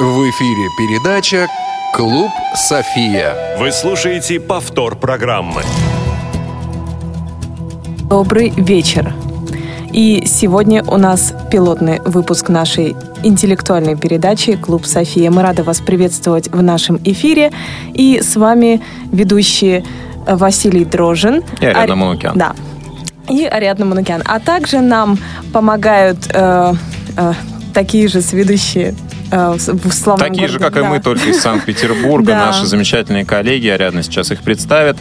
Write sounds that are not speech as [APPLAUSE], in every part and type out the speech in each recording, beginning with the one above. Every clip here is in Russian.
В эфире передача «Клуб София». Вы слушаете повтор программы. Добрый вечер. И сегодня у нас пилотный выпуск нашей интеллектуальной передачи «Клуб София». Мы рады вас приветствовать в нашем эфире. И с вами ведущие Василий Дрожин. И Ариадна Манукян. Да. И Ариадна Манукян. А также нам помогают э, э, такие же сведущие Э, в славном Такие городе. же, как да. и мы, только из Санкт-Петербурга. [LAUGHS] Да. Наши замечательные коллеги, Ариадна сейчас их представит.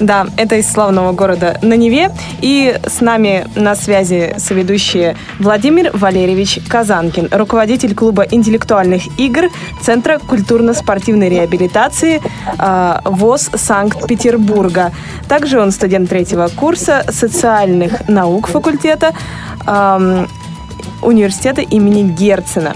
Да, это из славного города на Неве. И с нами на связи соведущие Владимир Валерьевич Казанкин, руководитель клуба интеллектуальных игр Центра культурно-спортивной реабилитации э, ВОЗ Санкт-Петербурга. Также он студент третьего курса социальных наук факультета университета имени Герцена.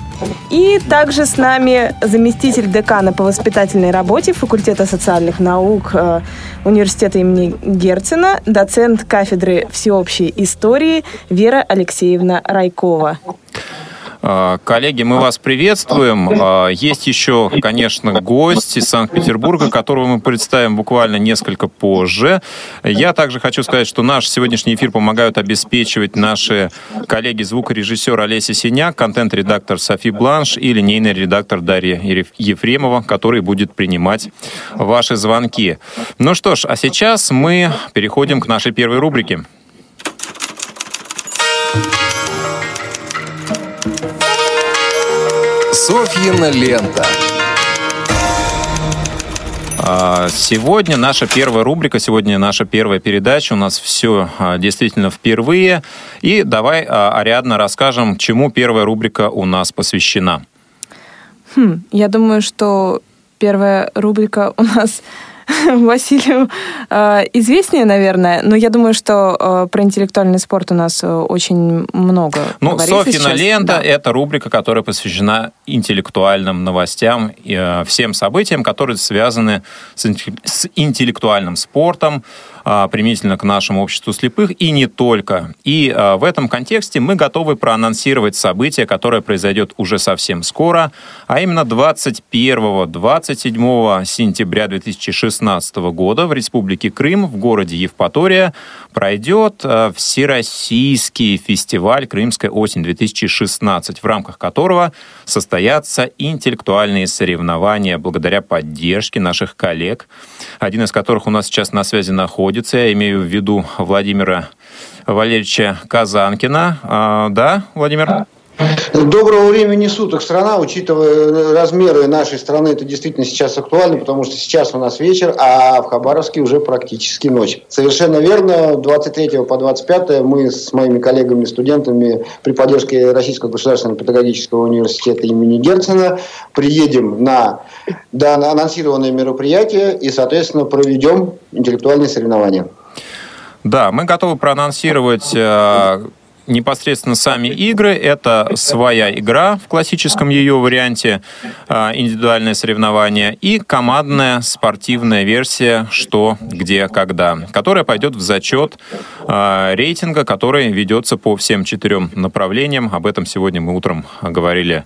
И также с нами заместитель декана по воспитательной работе факультета социальных наук э, университета имени Герцена, доцент кафедры всеобщей истории Вера Алексеевна Райкова. А, коллеги, мы вас приветствуем. А, есть еще, конечно, гость из Санкт-Петербурга, которого мы представим буквально несколько позже. Я также хочу сказать, что наш сегодняшний эфир помогают обеспечивать наши коллеги звукорежиссер Олеся Синяк, контент-редактор Софи Бланш и линейный редактор Дарья Ефремова, который будет принимать ваши звонки. Ну что ж, а сейчас мы переходим к нашей первой рубрике. Софьина лента. А, сегодня наша первая рубрика, сегодня наша первая передача. У нас все а, действительно впервые. И давай, а, Ариадна, расскажем, чему первая рубрика у нас посвящена. Хм, я думаю, что первая рубрика у нас [LAUGHS] Василию э, известнее, наверное, но я думаю, что э, про интеллектуальный спорт у нас э, очень много Ну, Софьина лента да. — это рубрика, которая посвящена интеллектуальным новостям, и всем событиям, которые связаны с интеллектуальным спортом, применительно к нашему обществу слепых, и не только. И в этом контексте мы готовы проанонсировать событие, которое произойдет уже совсем скоро, а именно 21-27 сентября 2016 года в Республике Крым, в городе Евпатория, пройдет а, Всероссийский фестиваль «Крымская осень-2016», в рамках которого состоятся интеллектуальные соревнования благодаря поддержке наших коллег, один из которых у нас сейчас на связи находится, я имею в виду Владимира Валерьевича Казанкина. А, да, Владимир? Доброго времени суток, страна, учитывая размеры нашей страны, это действительно сейчас актуально, потому что сейчас у нас вечер, а в Хабаровске уже практически ночь. Совершенно верно, 23 по 25 мы с моими коллегами-студентами при поддержке Российского государственного педагогического университета имени Герцена приедем на, да, анонсированное мероприятие и, соответственно, проведем интеллектуальные соревнования. Да, мы готовы проанонсировать э, непосредственно сами игры. Это своя игра в классическом ее варианте, а, индивидуальное соревнование, и командная спортивная версия «Что, где, когда», которая пойдет в зачет рейтинга, который ведется по всем четырем направлениям. Об этом сегодня мы утром говорили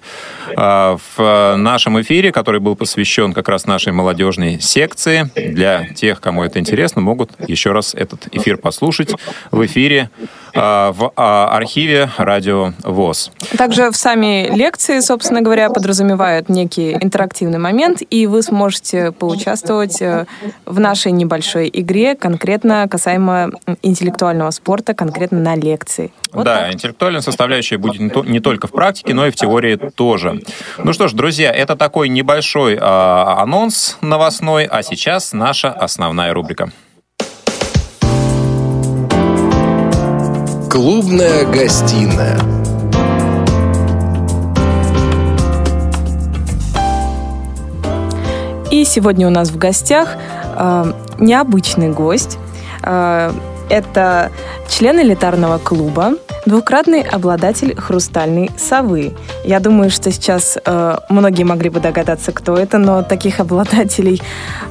а, в нашем эфире, который был посвящен как раз нашей молодежной секции. Для тех, кому это интересно, могут еще раз этот эфир послушать в эфире в архиве Радио ВОЗ. Также в сами лекции, собственно говоря, подразумевают некий интерактивный момент, и вы сможете поучаствовать э, в нашей небольшой игре, конкретно касаемо интеллектуального спорта, конкретно на лекции. Вот да, так. интеллектуальная составляющая будет не только в практике, но и в теории тоже. Ну что ж, друзья, это такой небольшой э, анонс новостной, а сейчас наша основная рубрика. Клубная гостиная. И сегодня у нас в гостях э, необычный гость. Э, это член элитарного клуба, двукратный обладатель хрустальной совы. Я думаю, что сейчас э, многие могли бы догадаться, кто это, но таких обладателей,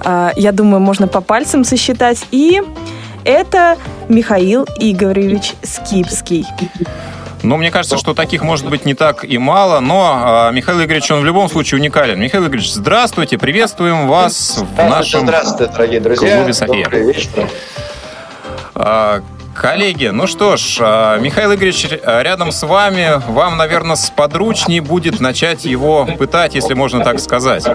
э, я думаю, можно по пальцам сосчитать. И это Михаил Игоревич Скипский. Ну, мне кажется, что таких может быть не так и мало, но э, Михаил Игоревич, он в любом случае уникален. Михаил Игоревич, здравствуйте, приветствуем вас в нашем здравствуйте, дорогие друзья. клубе «София». Добрый вечер. А, Коллеги, ну что ж, а, Михаил Игоревич рядом с вами. Вам, наверное, сподручнее будет начать его пытать, если можно так сказать.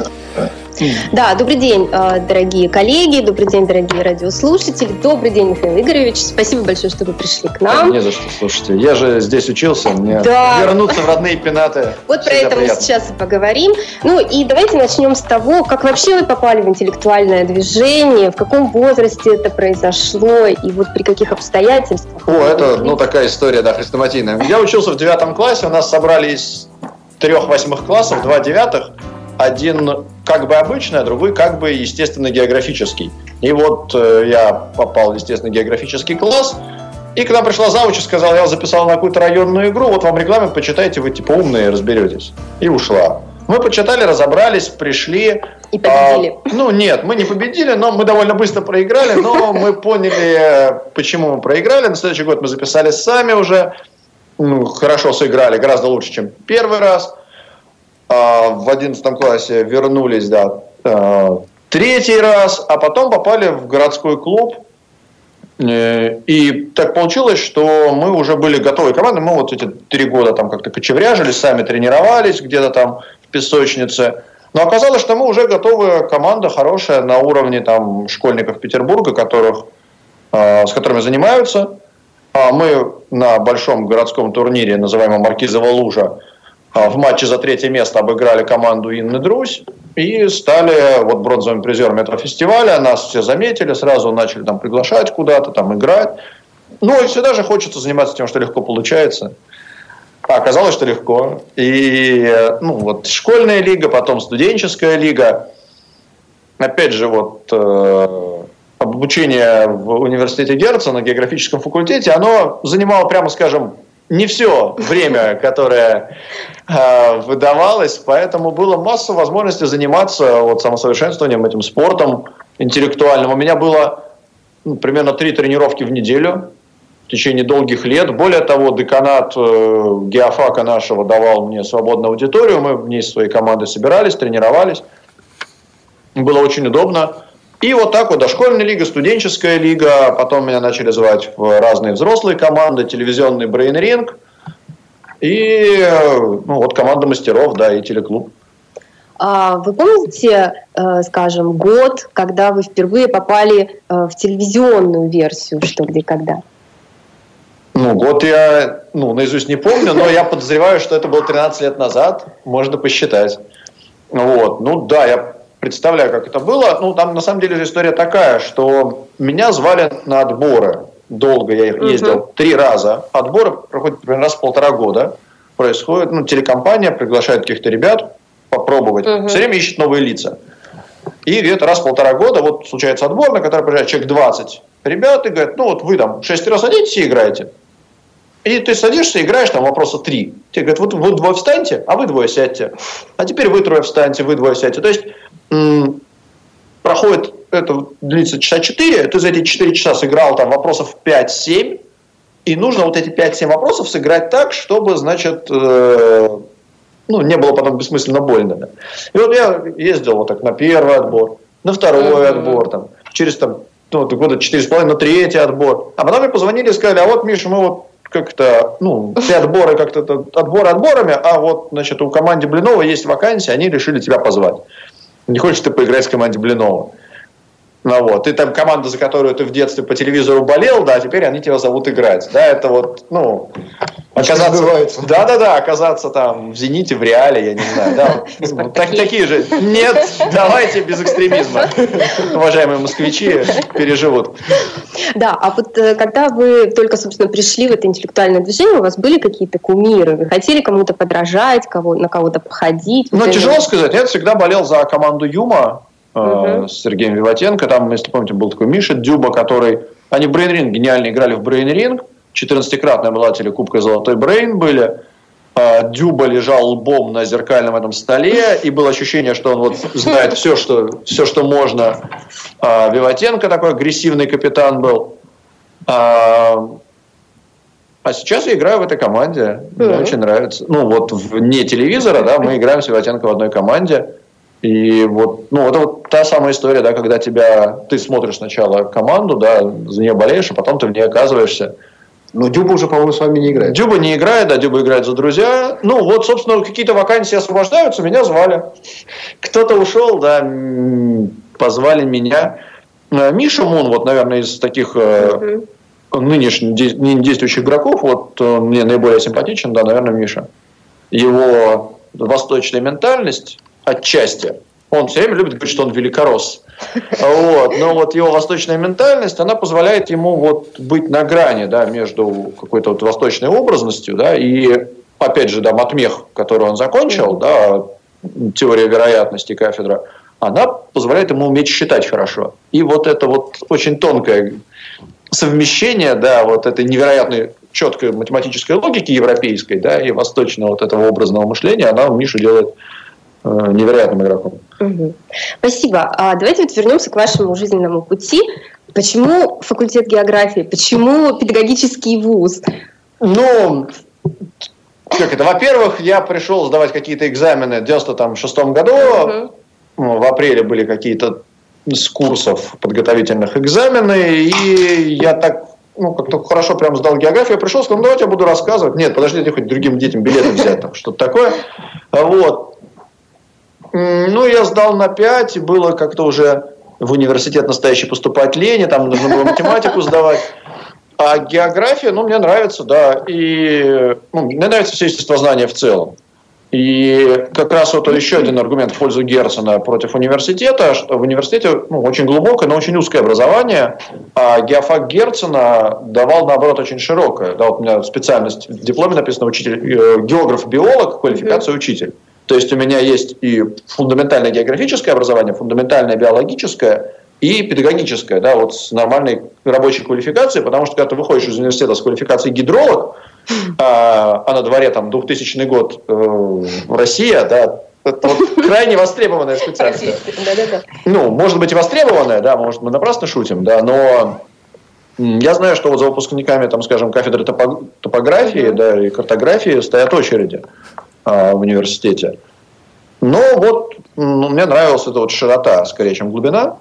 Да, добрый день, э, дорогие коллеги, добрый день, дорогие радиослушатели, добрый день, Михаил Игоревич. Спасибо большое, что вы пришли к нам. Не за что, слушайте. Я же здесь учился, мне Да. вернуться в родные пенаты. Вот про это мы приятно. сейчас и поговорим. Ну и давайте начнем с того, как вообще вы попали в интеллектуальное движение, в каком возрасте это произошло и вот при каких обстоятельствах. О, это, ну, такая история, да, хрестоматийная. Я учился в девятом классе, у нас собрали из трех восьмых классов, два девятых, один как бы обычный, а другой как бы естественно-географический. И вот э, я попал в естественно-географический класс, и к нам пришла завуч и сказала, я записал на какую-то районную игру, вот вам регламент, почитайте, вы типа умные, разберетесь. И ушла. Мы почитали, разобрались, пришли. И победили. А, ну нет, мы не победили, но мы довольно быстро проиграли, но мы поняли, почему мы проиграли. На следующий год мы записались сами уже, ну, хорошо сыграли, гораздо лучше, чем первый раз. А, в одиннадцатом классе вернулись, да, э, третий раз, а потом попали в городской клуб. Э, И так получилось, что мы уже были готовой командой. Мы вот эти три года там как-то кочевряжились, сами тренировались где-то там песочнице. Но оказалось, что мы уже готовая команда, хорошая, на уровне там школьников Петербурга, которых, э, с которыми занимаются. А мы на большом городском турнире, называемом Маркизова лужа, а, в матче за третье место обыграли команду Инны Друзь и стали вот бронзовыми призерами этого фестиваля. Нас все заметили, сразу начали там приглашать куда-то, там играть. Ну и всегда же хочется заниматься тем, что легко получается. А оказалось, что легко. И э, ну, вот школьная лига, потом студенческая лига. Опять же, вот э, обучение в университете Герца на географическом факультете, оно занимало, прямо скажем, не все время, которое э, выдавалось, поэтому было масса возможностей заниматься вот, самосовершенствованием, этим спортом интеллектуальным. У меня было ну, примерно три тренировки в неделю в течение долгих лет. Более того, деканат э, геофака нашего давал мне свободную аудиторию, мы в ней с своей командой собирались, тренировались. Было очень удобно. И вот так вот дошкольная лига, студенческая лига, потом меня начали звать в разные взрослые команды, телевизионный брейн-ринг, и ну, вот команда мастеров, да, и телеклуб. А Вы помните, э, скажем, год, когда вы впервые попали э, в телевизионную версию «Что, где, когда»? Ну, год я ну, наизусть не помню, но я подозреваю, что это было 13 лет назад, можно посчитать. Вот. Ну да, я представляю, как это было. Ну, там на самом деле история такая, что меня звали на отборы. Долго я их ездил, три раза. Отборы проходят примерно раз в полтора года. Происходит, ну, телекомпания приглашает каких-то ребят попробовать. Мгм. Все время ищет новые лица. И где-то раз в полтора года вот случается отбор, на который приезжает человек 20 ребят и говорят, ну вот вы там 6 раз садитесь и играете. И ты садишься, играешь, там вопроса три. Тебе говорят, вот вы двое встаньте, а вы двое сядьте. А теперь вы трое встаньте, вы двое сядьте. То есть м, проходит, это длится часа 4, ты за эти 4 часа сыграл там вопросов 5-7, и нужно вот эти 5-7 вопросов сыграть так, чтобы, значит, э, ну, не было потом бессмысленно больно. И вот я ездил вот так на первый отбор, на второй отбор, там, через там, ну, года четыре с половиной, на третий отбор. А потом мне позвонили и сказали, а вот, Миша, мы вот как-то, ну, все [LAUGHS] отборы как-то, отборы отборами, а вот, значит, у команды Блинова есть вакансия, они решили тебя позвать. Не хочешь ты поиграть в команде Блинова? Ну вот, ты там команда, за которую ты в детстве по телевизору болел, да, а теперь они тебя зовут играть. Да, это вот, ну, оказаться... сбывается. Да-да-да, оказаться там в «Зените», в «Реале», я не знаю, да. Так- такие же. Нет, давайте без экстремизма. Уважаемые москвичи переживут. Да, а вот э, когда вы только, собственно, пришли в это интеллектуальное движение, у вас были какие-то кумиры? Вы хотели кому-то подражать, кого, на кого-то походить? Ну, тяжело сказать. Я всегда болел за команду Юма Мгм. с Сергеем Виватенко. Там, если помните, был такой Миша Дюба, который... Они в Брейн-ринг гениально играли в Брейн-ринг. 14-кратные обладатели Кубка Золотой Брейн были. А, Дюба лежал лбом на зеркальном этом столе, и было ощущение, что он вот знает все, что, все, что можно. А, Виватенко такой агрессивный капитан был. А, А сейчас я играю в этой команде. Мне mm-hmm. очень нравится. Ну, вот вне телевизора, да, мы играем с Виватенко в одной команде. И вот, ну, это вот та самая история, да, когда тебя, ты смотришь сначала команду, да, за нее болеешь, а потом ты в ней оказываешься. Но Дюба уже, по-моему, с вами не играет. Дюба не играет, да, Дюба играет за друзья. Ну, вот, собственно, какие-то вакансии освобождаются, меня звали. Кто-то ушел, да, позвали меня. Э, Миша Мун, вот, наверное, из таких uh нынешних действующих игроков, вот э, мне наиболее симпатичен, да, наверное, Миша. Его восточная ментальность отчасти. Он все время любит говорить, что он великорос. Вот. Но вот его восточная ментальность, она позволяет ему вот быть на грани да, между какой-то вот восточной образностью да, и, опять же, да, матмех, который он закончил, да, теория вероятности кафедра, она позволяет ему уметь считать хорошо. И вот это вот очень тонкое совмещение, да, вот этой невероятной четкой математической логики европейской, да, и восточного вот этого образного мышления, она Мишу делает невероятным игроком. Угу. Спасибо. А давайте вот вернемся к вашему жизненному пути. Почему факультет географии? Почему педагогический вуз? Ну, как это? Во-первых, я пришел сдавать какие-то экзамены в 96 году. Угу. В апреле были какие-то с курсов подготовительных экзамены, и я так ну, как-то хорошо прям сдал географию, я пришел, сказал, ну, давайте я буду рассказывать. Нет, подождите, хоть другим детям билеты взять, там, что-то такое. Вот. Ну, я сдал на 5, и было как-то уже в университет настоящий поступать лени, там нужно было математику сдавать. А география, ну, мне нравится, да, и ну, мне нравится все естествознание в целом. И как раз вот еще один аргумент в пользу Герцена против университета, что в университете ну, очень глубокое, но очень узкое образование, а геофак Герцена давал, наоборот, очень широкое. Да, вот у меня специальность в дипломе написано учитель, э, географ-биолог, квалификация учитель. То есть у меня есть и фундаментальное географическое образование, фундаментальное биологическое, и педагогическое, да, вот с нормальной рабочей квалификацией, потому что когда ты выходишь из университета с квалификацией гидролог, а, а на дворе там 2000 год э, Россия, да, это вот [LAUGHS] крайне востребованная специальность. Ну, может быть и востребованная, да, может мы напрасно шутим, да, но я знаю, что вот за выпускниками, там, скажем, кафедры топографии, да, и картографии стоят очереди в университете. Но вот ну, мне нравилась эта вот широта, скорее, чем глубина.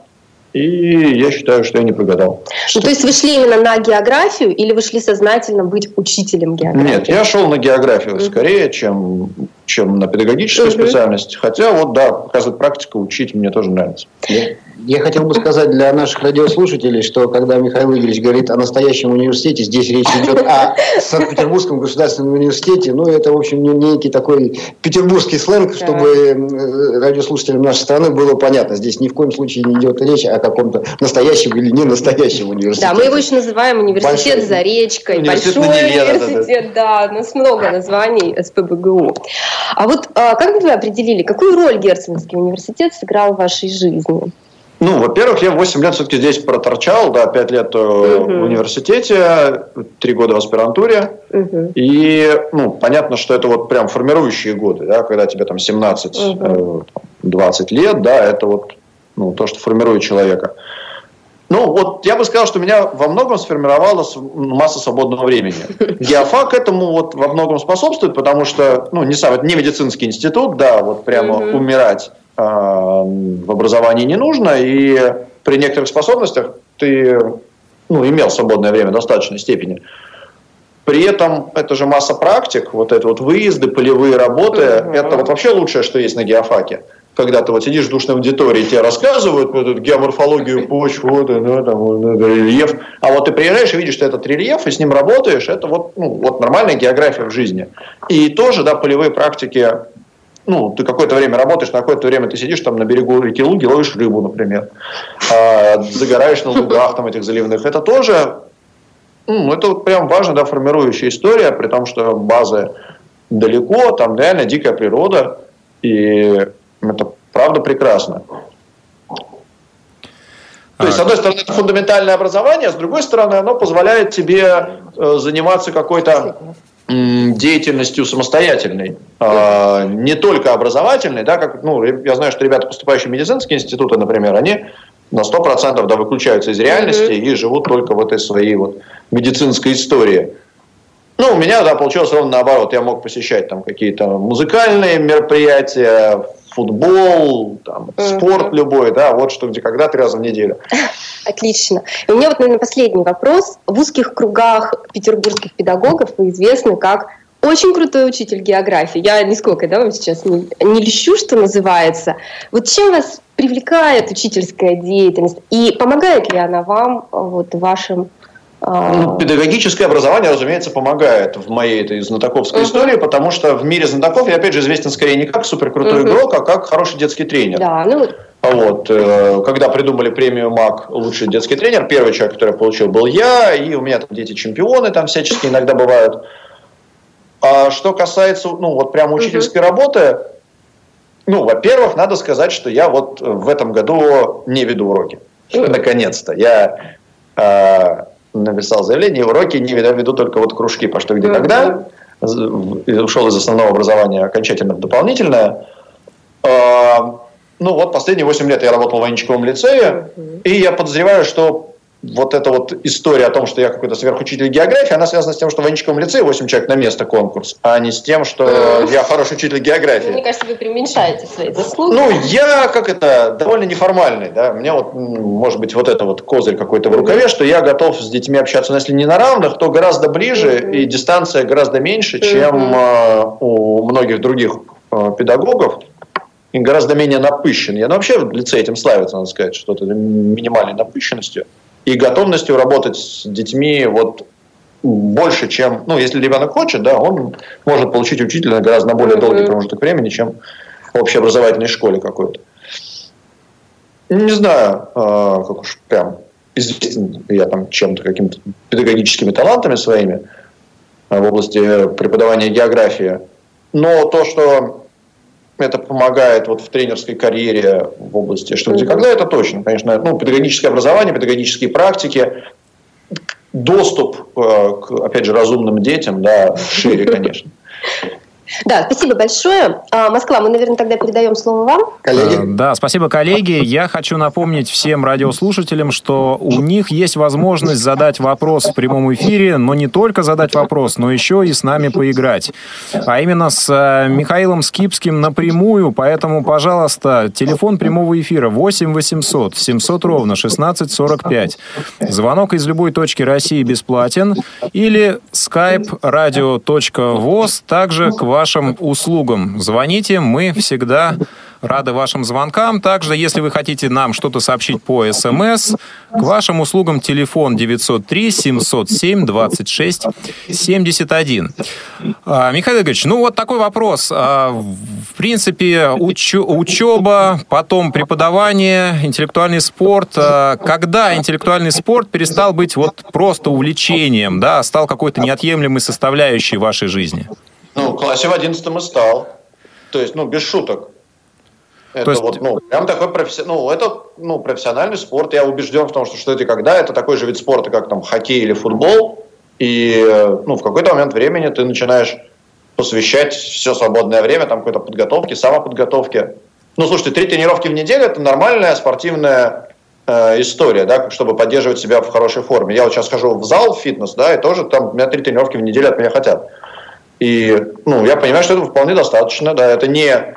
И я считаю, что я не прогадал. Ну, то есть вы шли именно на географию или вы шли сознательно быть учителем географии? Нет, я шел на географию mm-hmm. скорее, чем, чем на педагогическую mm-hmm. специальность. Хотя вот, да, показывает практика, учить мне тоже нравится. Я хотел бы сказать для наших радиослушателей, что когда Михаил Игоревич говорит о настоящем университете, здесь речь идет о Санкт-Петербургском государственном университете. Ну, это, в общем, некий такой петербургский сленг, чтобы э, радиослушателям нашей страны было понятно. Здесь ни в коем случае не идет речь о каком-то настоящем или не настоящем университете. Да, мы его еще называем университет Большой. за речкой, университет Большой университет, да, да, у нас много названий СПБГУ. А вот а, как бы вы определили, какую роль Герценовский университет сыграл в вашей жизни? Ну, во-первых, я 8 лет все-таки здесь проторчал, да, 5 лет угу. в университете, 3 года в аспирантуре. Угу. И, ну, понятно, что это вот прям формирующие годы, да, когда тебе там 17-20 угу. э, лет, да, это вот ну, то, что формирует человека. Ну, вот я бы сказал, что меня во многом сформировалась масса свободного времени. Геофак этому вот во многом способствует, потому что, ну, не сам, это не медицинский институт, да, вот прямо mm умирать э, в образовании не нужно, и при некоторых способностях ты, ну, имел свободное время в достаточной степени. При этом это же масса практик, вот это вот выезды, полевые работы, mm-hmm. это вот вообще лучшее, что есть на геофаке когда ты вот сидишь в душной аудитории, тебе рассказывают вот эту геоморфологию почв, вот, ну, там, вот, рельеф, а вот ты приезжаешь и видишь, что этот рельеф, и с ним работаешь, это вот, ну, вот нормальная география в жизни. И тоже, да, полевые практики, ну, ты какое-то время работаешь, на какое-то время ты сидишь там на берегу реки Луги, ловишь рыбу, например, а, загораешь на лугах там этих заливных, это тоже, ну, это вот прям важно, да, формирующая история, при том, что базы далеко, там реально дикая природа, и это правда прекрасно. То есть, с одной стороны, это фундаментальное образование, а с другой стороны, оно позволяет тебе э, заниматься какой-то деятельностью самостоятельной, а, не только образовательной, да, как, ну, я знаю, что ребята, поступающие в медицинские институты, например, они на 100% да, выключаются из реальности mm-hmm. и живут только в этой своей вот медицинской истории. Ну, у меня, да, получилось ровно наоборот. Я мог посещать там какие-то музыкальные мероприятия, футбол, там, mm-hmm. спорт любой, да, вот что где когда три раза в неделю. [LAUGHS] Отлично. И у меня вот, наверное, последний вопрос. В узких кругах петербургских педагогов вы известны как очень крутой учитель географии. Я нисколько, да, вам сейчас не, не лещу, что называется. Вот чем вас привлекает учительская деятельность? И помогает ли она вам вот, в вашем ну, педагогическое образование, разумеется, помогает в моей этой знатоковской uh-huh. истории, потому что в мире знатоков я, опять же, известен скорее не как суперкрутой uh-huh. игрок, а как хороший детский тренер. Да, ну... Вот, э, когда придумали премию МАК «Лучший детский тренер», первый человек, который я получил, был я, и у меня там дети-чемпионы там всячески иногда бывают. А что касается, ну, вот прямо учительской uh-huh. работы, ну, во-первых, надо сказать, что я вот в этом году не веду уроки. Uh-huh. Наконец-то. Я э, написал заявление, уроки не веду, веду только вот кружки по что, где, когда. Ушел из основного образования окончательно в дополнительное. А, ну вот последние 8 лет я работал в военчиковом лицее, и я подозреваю, что вот эта вот история о том, что я какой-то сверхучитель географии, она связана с тем, что в Ванчиковом лицее 8 человек на место конкурс, а не с тем, что я хороший учитель географии. Мне кажется, вы преуменьшаете свои заслуги. Ну, я как это, довольно неформальный, да, у меня вот, может быть, вот это вот козырь какой-то в рукаве, что я готов с детьми общаться, но если не на равных, то гораздо ближе, и дистанция гораздо меньше, чем э, у многих других э, педагогов и гораздо менее напыщен. Я ну, вообще в лице этим славится, надо сказать, что-то минимальной напыщенностью и готовностью работать с детьми вот больше, чем, ну, если ребенок хочет, да, он может получить учителя на гораздо более долгий промежуток времени, чем в общеобразовательной школе какой-то. Не знаю, а, как уж прям известен я там чем-то, какими-то педагогическими талантами своими а, в области преподавания географии. Но то, что это помогает вот в тренерской карьере в области что где когда, это точно, конечно. Ну, педагогическое образование, педагогические практики, доступ э, к, опять же, разумным детям, да, шире, [LAUGHS] конечно. Да, спасибо большое. А, Москва, мы, наверное, тогда передаем слово вам. Коллеги. Э, да, спасибо, коллеги. Я хочу напомнить всем радиослушателям, что у них есть возможность задать вопрос в прямом эфире, но не только задать вопрос, но еще и с нами поиграть. А именно с э, Михаилом Скипским напрямую. Поэтому, пожалуйста, телефон прямого эфира 8 800 700 ровно 1645. Звонок из любой точки России бесплатен. Или skype radio.voz также к вашим услугам. Звоните, мы всегда рады вашим звонкам. Также, если вы хотите нам что-то сообщить по СМС, к вашим услугам телефон 903 707 26 71. Михаил Игоревич, ну вот такой вопрос. А, в принципе, уч- учеба, потом преподавание, интеллектуальный спорт. А, когда интеллектуальный спорт перестал быть вот просто увлечением, да, стал какой-то неотъемлемой составляющей вашей жизни? Ну, в классе в 11 и стал. То есть, ну, без шуток. Это есть... вот, ну, прям такой професси... ну, это, ну, профессиональный спорт. Я убежден в том, что что это когда это такой же вид спорта, как там хоккей или футбол. И ну, в какой-то момент времени ты начинаешь посвящать все свободное время там какой-то подготовке, самоподготовке. Ну, слушайте, три тренировки в неделю – это нормальная спортивная э, история, да, чтобы поддерживать себя в хорошей форме. Я вот сейчас хожу в зал, в фитнес, да, и тоже там у меня три тренировки в неделю от меня хотят. И ну, я понимаю, что это вполне достаточно. Да, это не,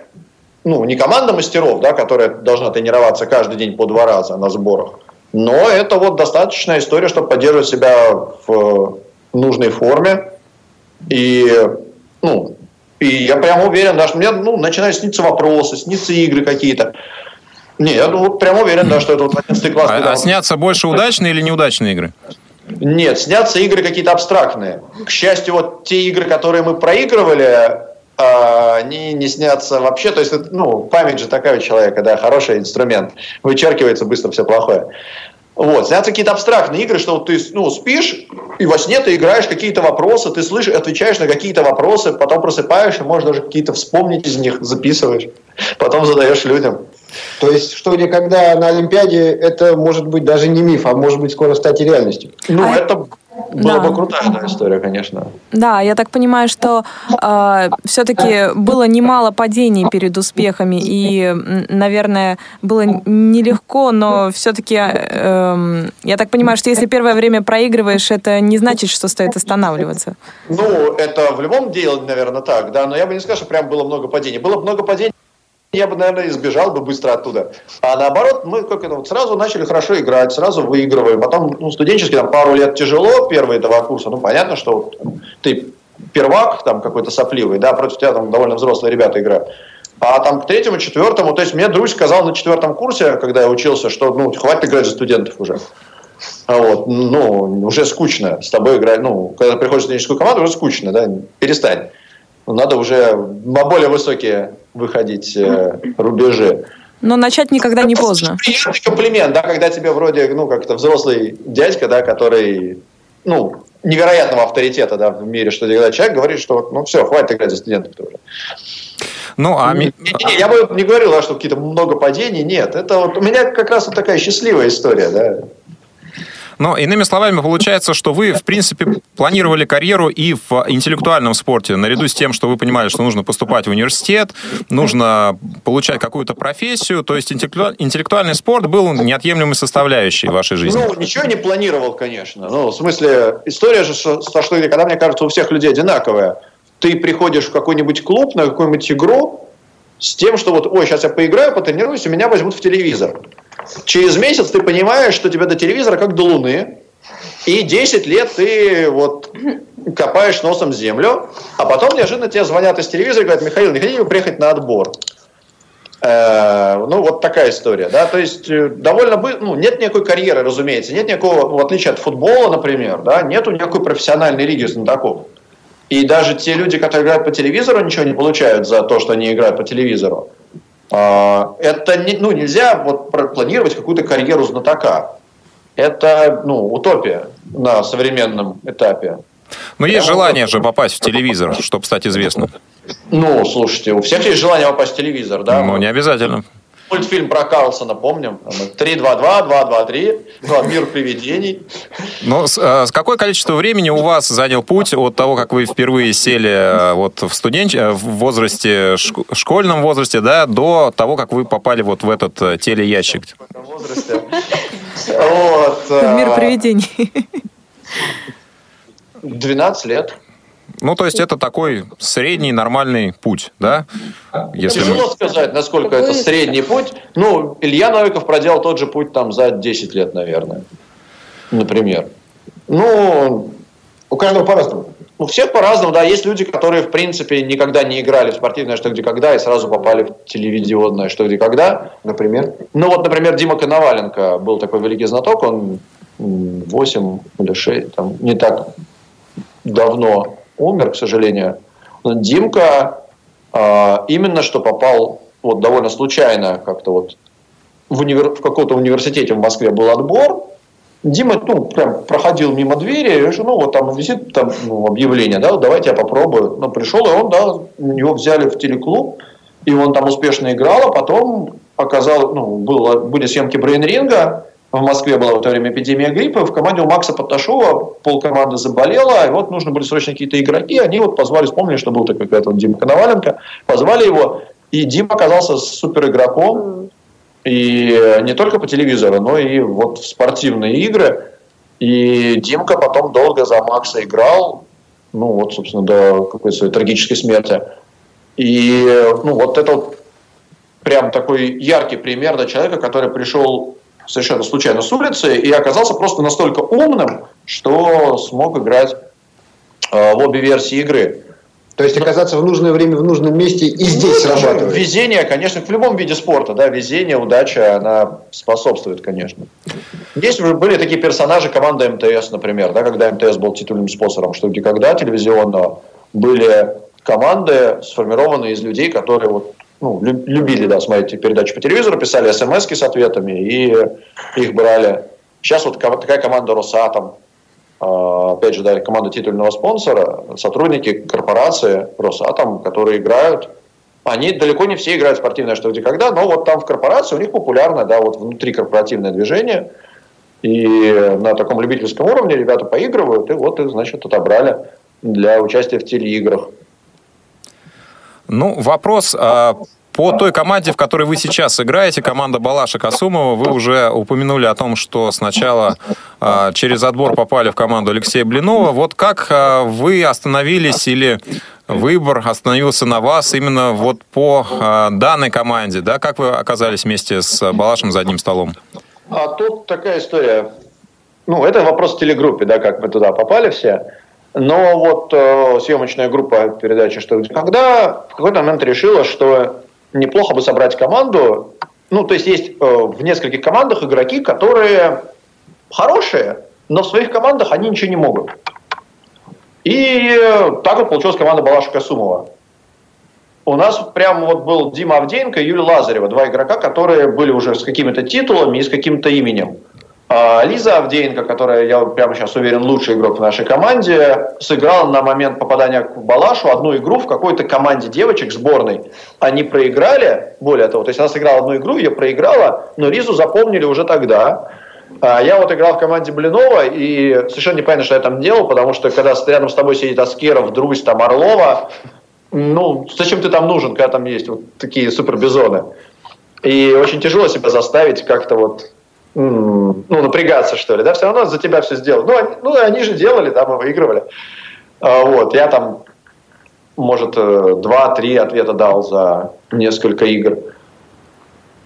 ну, не команда мастеров, да, которая должна тренироваться каждый день по два раза на сборах. Но это вот достаточная история, чтобы поддерживать себя в нужной форме. И, ну, и я прямо уверен, да, что мне ну, начинают сниться вопросы, сниться игры какие-то. Не, я вот прям уверен, да, что это вот 11 класс. А, а снятся больше удачные или неудачные игры? Нет, снятся игры какие-то абстрактные. К счастью, вот те игры, которые мы проигрывали, а, они не снятся вообще. То есть, ну, память же такая у человека, да, хороший инструмент. Вычеркивается быстро все плохое. Вот, снятся какие-то абстрактные игры, что вот ты ну, спишь, и во сне ты играешь какие-то вопросы, ты слышишь, отвечаешь на какие-то вопросы, потом просыпаешься, можешь даже какие-то вспомнить из них, записываешь, потом задаешь людям. То есть, что никогда на Олимпиаде это может быть даже не миф, а может быть скоро стать и реальностью. Ну, а это была да. бы крутая да, история, конечно. Да, я так понимаю, что э, все-таки было немало падений перед успехами, и, наверное, было нелегко, но все-таки эм, я так понимаю, что если первое время проигрываешь, это не значит, что стоит останавливаться. Ну, это в любом деле, наверное, так, да, но я бы не сказал, что прям было много падений. Было много падений, я бы, наверное, избежал бы быстро оттуда. А наоборот, мы как это, вот сразу начали хорошо играть, сразу выигрываем. Потом, ну, студенческий, там, пару лет тяжело, первые два курса, ну, понятно, что ты первак там какой-то сопливый, да, против тебя там довольно взрослые ребята играют. А там к третьему, четвертому, то есть мне друг сказал на четвертом курсе, когда я учился, что ну хватит играть за студентов уже. А вот, ну, уже скучно с тобой играть. Ну, когда приходишь в студенческую команду, уже скучно, да, перестань. Надо уже на более высокие выходить э, рубежи. Но начать никогда не поздно. Приятный комплимент, да, когда тебе вроде, ну, как-то взрослый дядька, да, который, ну, невероятного авторитета, да, в мире, что когда человек говорит, что, ну, все, хватит играть за студентов тоже. Ну, а... Не, не, я бы не говорил, да, что какие-то много падений, нет. Это вот у меня как раз вот такая счастливая история, да. Но, иными словами, получается, что вы, в принципе, планировали карьеру и в интеллектуальном спорте, наряду с тем, что вы понимали, что нужно поступать в университет, нужно получать какую-то профессию, то есть интеллектуальный спорт был неотъемлемой составляющей вашей жизни. Ну, ничего не планировал, конечно. Ну, в смысле, история же что, когда, мне кажется, у всех людей одинаковая. Ты приходишь в какой-нибудь клуб, на какую-нибудь игру, с тем, что вот, ой, сейчас я поиграю, потренируюсь, и меня возьмут в телевизор. Через месяц ты понимаешь, что тебе до телевизора как до Луны, и 10 лет ты вот копаешь носом землю, а потом неожиданно тебе звонят из телевизора и говорят, Михаил, не хотите приехать на отбор? Э, ну, вот такая история, да, то есть э, довольно, ну, нет никакой карьеры, разумеется, нет никакого, в отличие от футбола, например, да, нету никакой профессиональной лиги знатоков. И даже те люди, которые играют по телевизору, ничего не получают за то, что они играют по телевизору. А, это не, ну, нельзя вот планировать какую-то карьеру знатока. Это ну, утопия на современном этапе. Но есть желание же попасть в телевизор, чтобы стать известным. Ну, слушайте, у всех есть желание попасть в телевизор, да? Ну, не обязательно мультфильм про Карлсона, помним? 3-2-2, 2-2-3, мир привидений. Ну, с, а, с какое количество времени у вас занял путь от того, как вы впервые сели а, вот в студенч... Э, в возрасте, школьном возрасте, да, до того, как вы попали вот в этот э, телеящик? Вот. Мир привидений. 12 лет. Ну, то есть это такой средний нормальный путь, да? Если Тяжело мы... сказать, насколько это средний путь. Ну, Илья Новиков проделал тот же путь там за 10 лет, наверное. Например. Ну, у каждого по-разному. У всех по-разному, да. Есть люди, которые, в принципе, никогда не играли в спортивное что где когда и сразу попали в телевизионное что где когда. Например? Ну, вот, например, Дима Коноваленко был такой великий знаток, он 8 или 6, там, не так давно умер, к сожалению. Димка э, именно что попал вот довольно случайно как-то вот в, универ... в каком-то университете в Москве был отбор. Дима, ну, прям проходил мимо двери, и, ну, вот там висит там, ну, объявление, да, давайте я попробую. Ну, пришел, и он, да, его взяли в телеклуб, и он там успешно играл, а потом оказалось, ну, было, были съемки брейн-ринга, в Москве была в это время эпидемия гриппа, в команде у Макса Поташова полкоманды заболела, и вот нужны были срочно какие-то игроки, они вот позвали, вспомнили, что был такой какой-то Дима Коноваленко, позвали его, и Дима оказался супер игроком, и не только по телевизору, но и вот в спортивные игры, и Димка потом долго за Макса играл, ну вот, собственно, до какой-то трагической смерти. И ну, вот это вот прям такой яркий пример да, человека, который пришел совершенно случайно с улицы и оказался просто настолько умным, что смог играть э, в обе версии игры. То есть оказаться в нужное время в нужном месте и здесь ну, срабатывает. Везение, конечно, в любом виде спорта, да, везение, удача, она способствует, конечно. Есть были такие персонажи команды МТС, например, да, когда МТС был титульным спонсором, что где когда телевизионно были команды, сформированные из людей, которые вот ну, любили да, смотреть передачи по телевизору, писали смс с ответами и их брали. Сейчас вот такая команда «Росатом», а, опять же, да, команда титульного спонсора, сотрудники корпорации «Росатом», которые играют они далеко не все играют в спортивное что где когда, но вот там в корпорации у них популярно, да, вот внутри корпоративное движение, и на таком любительском уровне ребята поигрывают, и вот их, значит, отобрали для участия в телеиграх. Ну, вопрос, а по той команде, в которой вы сейчас играете, команда Балаша Касумова, вы уже упомянули о том, что сначала э, через отбор попали в команду Алексея Блинова. Вот как э, вы остановились или выбор остановился на вас именно вот по э, данной команде, да? Как вы оказались вместе с Балашем за одним столом? А тут такая история. Ну, это вопрос в телегруппе, да, как мы туда попали все. Но вот э, съемочная группа передачи «Что, где, когда» в какой-то момент решила, что неплохо бы собрать команду. Ну, то есть есть э, в нескольких командах игроки, которые хорошие, но в своих командах они ничего не могут. И э, так вот получилась команда Балаша Касумова. У нас прямо вот был Дима Авдеенко и Юлия Лазарева, два игрока, которые были уже с какими-то титулами и с каким-то именем. А Лиза Авдеенко, которая, я прямо сейчас уверен, лучший игрок в нашей команде, сыграла на момент попадания к Балашу одну игру в какой-то команде девочек сборной. Они проиграли, более того, то есть она сыграла одну игру, ее проиграла, но Лизу запомнили уже тогда. А я вот играл в команде Блинова, и совершенно непонятно, что я там делал, потому что когда рядом с тобой сидит Аскеров, Друзь, там Орлова, ну, зачем ты там нужен, когда там есть вот такие супербизоны? И очень тяжело себя заставить как-то вот ну, напрягаться, что ли, да, все равно за тебя все сделают. Ну, они, ну, они же делали, да, мы выигрывали. А, вот, я там, может, э, два-три ответа дал за несколько игр.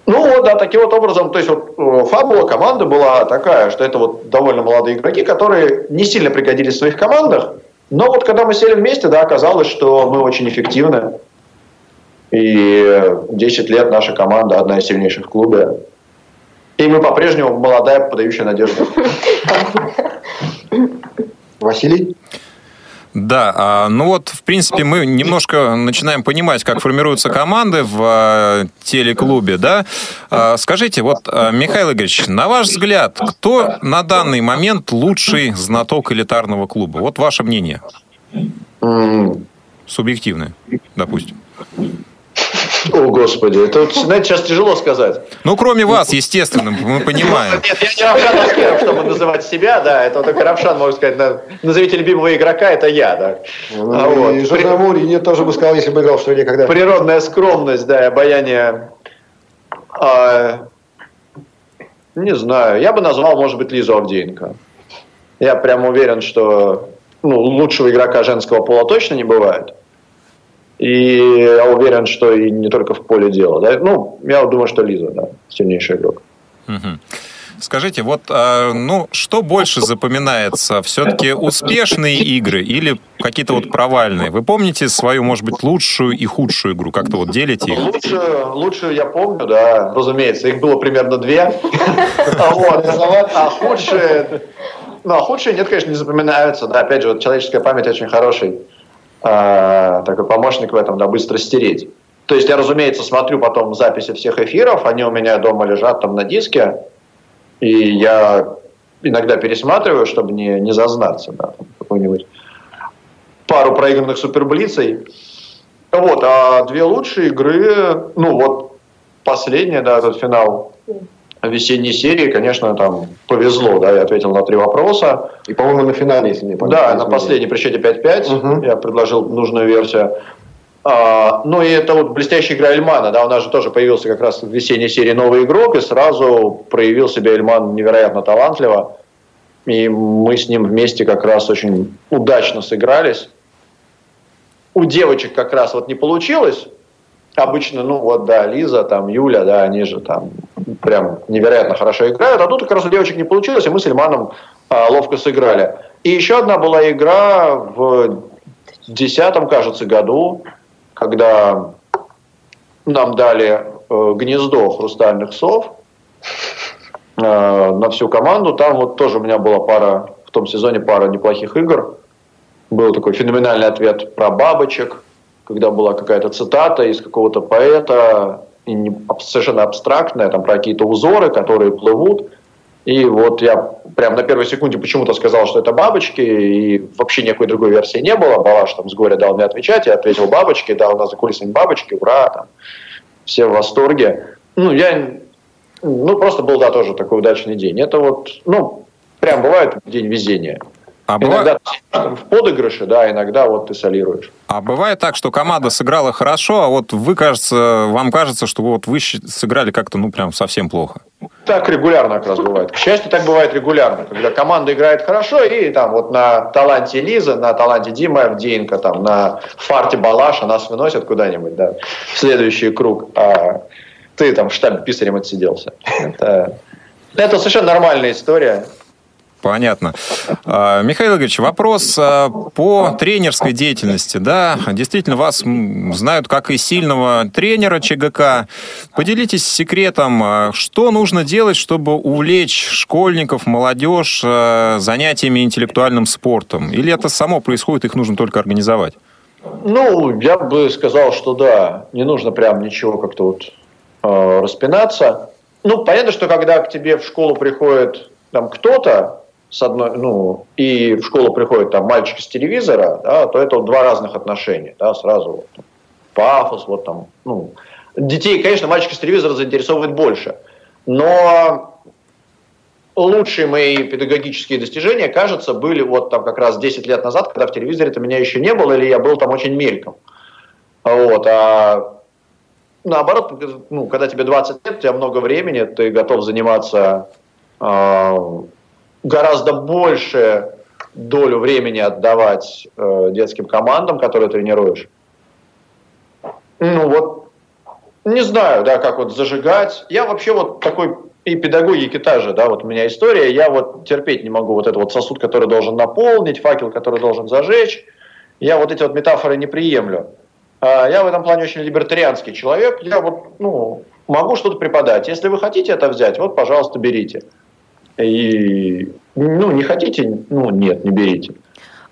Ну вот, да, таким вот образом, то есть вот э, фабула команды была такая, что это вот довольно молодые игроки, которые не сильно пригодились в своих командах, но вот когда мы сели вместе, да, оказалось, что мы очень эффективны. И 10 лет наша команда одна из сильнейших в клубе. И мы по-прежнему молодая, подающая надежду. Василий? Да, а, ну вот, в принципе, мы немножко начинаем понимать, как формируются команды в а, телеклубе, да. А, скажите, вот, Михаил Игоревич, на ваш взгляд, кто на данный момент лучший знаток элитарного клуба? Вот ваше мнение. Субъективное, допустим. О, Господи, это, знаете, сейчас тяжело сказать. Ну, кроме вас, естественно, мы понимаем. Нет, я не Равшан Аскеров, чтобы называть себя, да, это только Равшан может сказать, назовите любимого игрока, это я, да. Ну, а вот. И Журнамури нет, тоже бы сказал, если бы играл в стране когда. Природная скромность, да, и обаяние. А, не знаю, я бы назвал, может быть, Лизу Авдеенко. Я прям уверен, что ну, лучшего игрока женского пола точно не бывает. И я уверен, что и не только в поле дела. Да? Ну, я думаю, что Лиза, да, сильнейший игрок. Угу. Скажите, вот, а, ну, что больше запоминается? Все-таки успешные игры или какие-то вот провальные? Вы помните свою, может быть, лучшую и худшую игру? Как-то вот делите их? Лучше, лучшую я помню, да, разумеется. Их было примерно две. А худшие... Ну, а худшие, нет, конечно, не запоминаются. Да, опять же, человеческая память очень хороший э, такой помощник в этом, да, быстро стереть. То есть я, разумеется, смотрю потом записи всех эфиров, они у меня дома лежат там на диске, и я иногда пересматриваю, чтобы не, не зазнаться, да, какой-нибудь пару проигранных суперблицей. Вот, а две лучшие игры, ну вот последняя, да, этот финал весенней серии, конечно, там повезло, да, я ответил на три вопроса. И, по-моему, на финале, если не помню. Да, на последней при счете 5-5 угу. я предложил нужную версию. А, ну и это вот блестящая игра Эльмана, да, у нас же тоже появился как раз в весенней серии новый игрок, и сразу проявил себя Эльман невероятно талантливо. И мы с ним вместе как раз очень удачно сыгрались. У девочек как раз вот не получилось, обычно, ну вот, да, Лиза, там, Юля, да, они же там прям невероятно хорошо играют, а тут как раз у девочек не получилось, и мы с Ильманом а, ловко сыграли. И еще одна была игра в десятом, кажется, году, когда нам дали э, гнездо хрустальных сов э, на всю команду. Там вот тоже у меня была пара, в том сезоне пара неплохих игр. Был такой феноменальный ответ про бабочек – когда была какая-то цитата из какого-то поэта, и не, совершенно абстрактная, там про какие-то узоры, которые плывут. И вот я прям на первой секунде почему-то сказал, что это бабочки, и вообще никакой другой версии не было. Балаш там с горя дал мне отвечать, я ответил бабочки, да, у нас за кулисами бабочки, ура, там, все в восторге. Ну, я, ну, просто был, да, тоже такой удачный день. Это вот, ну, прям бывает день везения. А Иногда бывает, в подыгрыше, да, иногда вот ты солируешь. а бывает так, что команда сыграла хорошо, а вот вы, кажется, вам кажется, что вот вы сыграли как-то, ну, прям совсем плохо. Так регулярно как раз бывает. К счастью, так бывает регулярно, когда команда играет хорошо, и там вот на таланте Лиза, на таланте Дима Авдеенко, там на фарте Балаша нас выносят куда-нибудь, да, в следующий круг, а ты там в штабе писарем отсиделся. Это, это совершенно нормальная история. Понятно. А, Михаил Игоревич, вопрос а, по тренерской деятельности. Да, действительно, вас знают как и сильного тренера ЧГК. Поделитесь секретом, а, что нужно делать, чтобы увлечь школьников, молодежь занятиями интеллектуальным спортом? Или это само происходит, их нужно только организовать? Ну, я бы сказал, что да, не нужно прям ничего как-то вот распинаться. Ну, понятно, что когда к тебе в школу приходит там кто-то, с одной, ну, и в школу приходит там мальчик с телевизора, да, то это вот два разных отношения, да, сразу вот, пафос, вот там, ну, детей, конечно, мальчик с телевизора заинтересовывает больше, но лучшие мои педагогические достижения, кажется, были вот там как раз 10 лет назад, когда в телевизоре-то меня еще не было, или я был там очень мельком. Вот, а наоборот, ну, когда тебе 20 лет, у тебя много времени, ты готов заниматься э, гораздо больше долю времени отдавать э, детским командам, которые тренируешь. Ну вот, не знаю, да, как вот зажигать. Я вообще вот такой и педагогики та же, да, вот у меня история, я вот терпеть не могу вот этот вот сосуд, который должен наполнить, факел, который должен зажечь. Я вот эти вот метафоры не приемлю. А, Я в этом плане очень либертарианский человек. Я вот, ну, могу что-то преподать. Если вы хотите это взять, вот, пожалуйста, берите. И, ну, не хотите, ну, нет, не берите.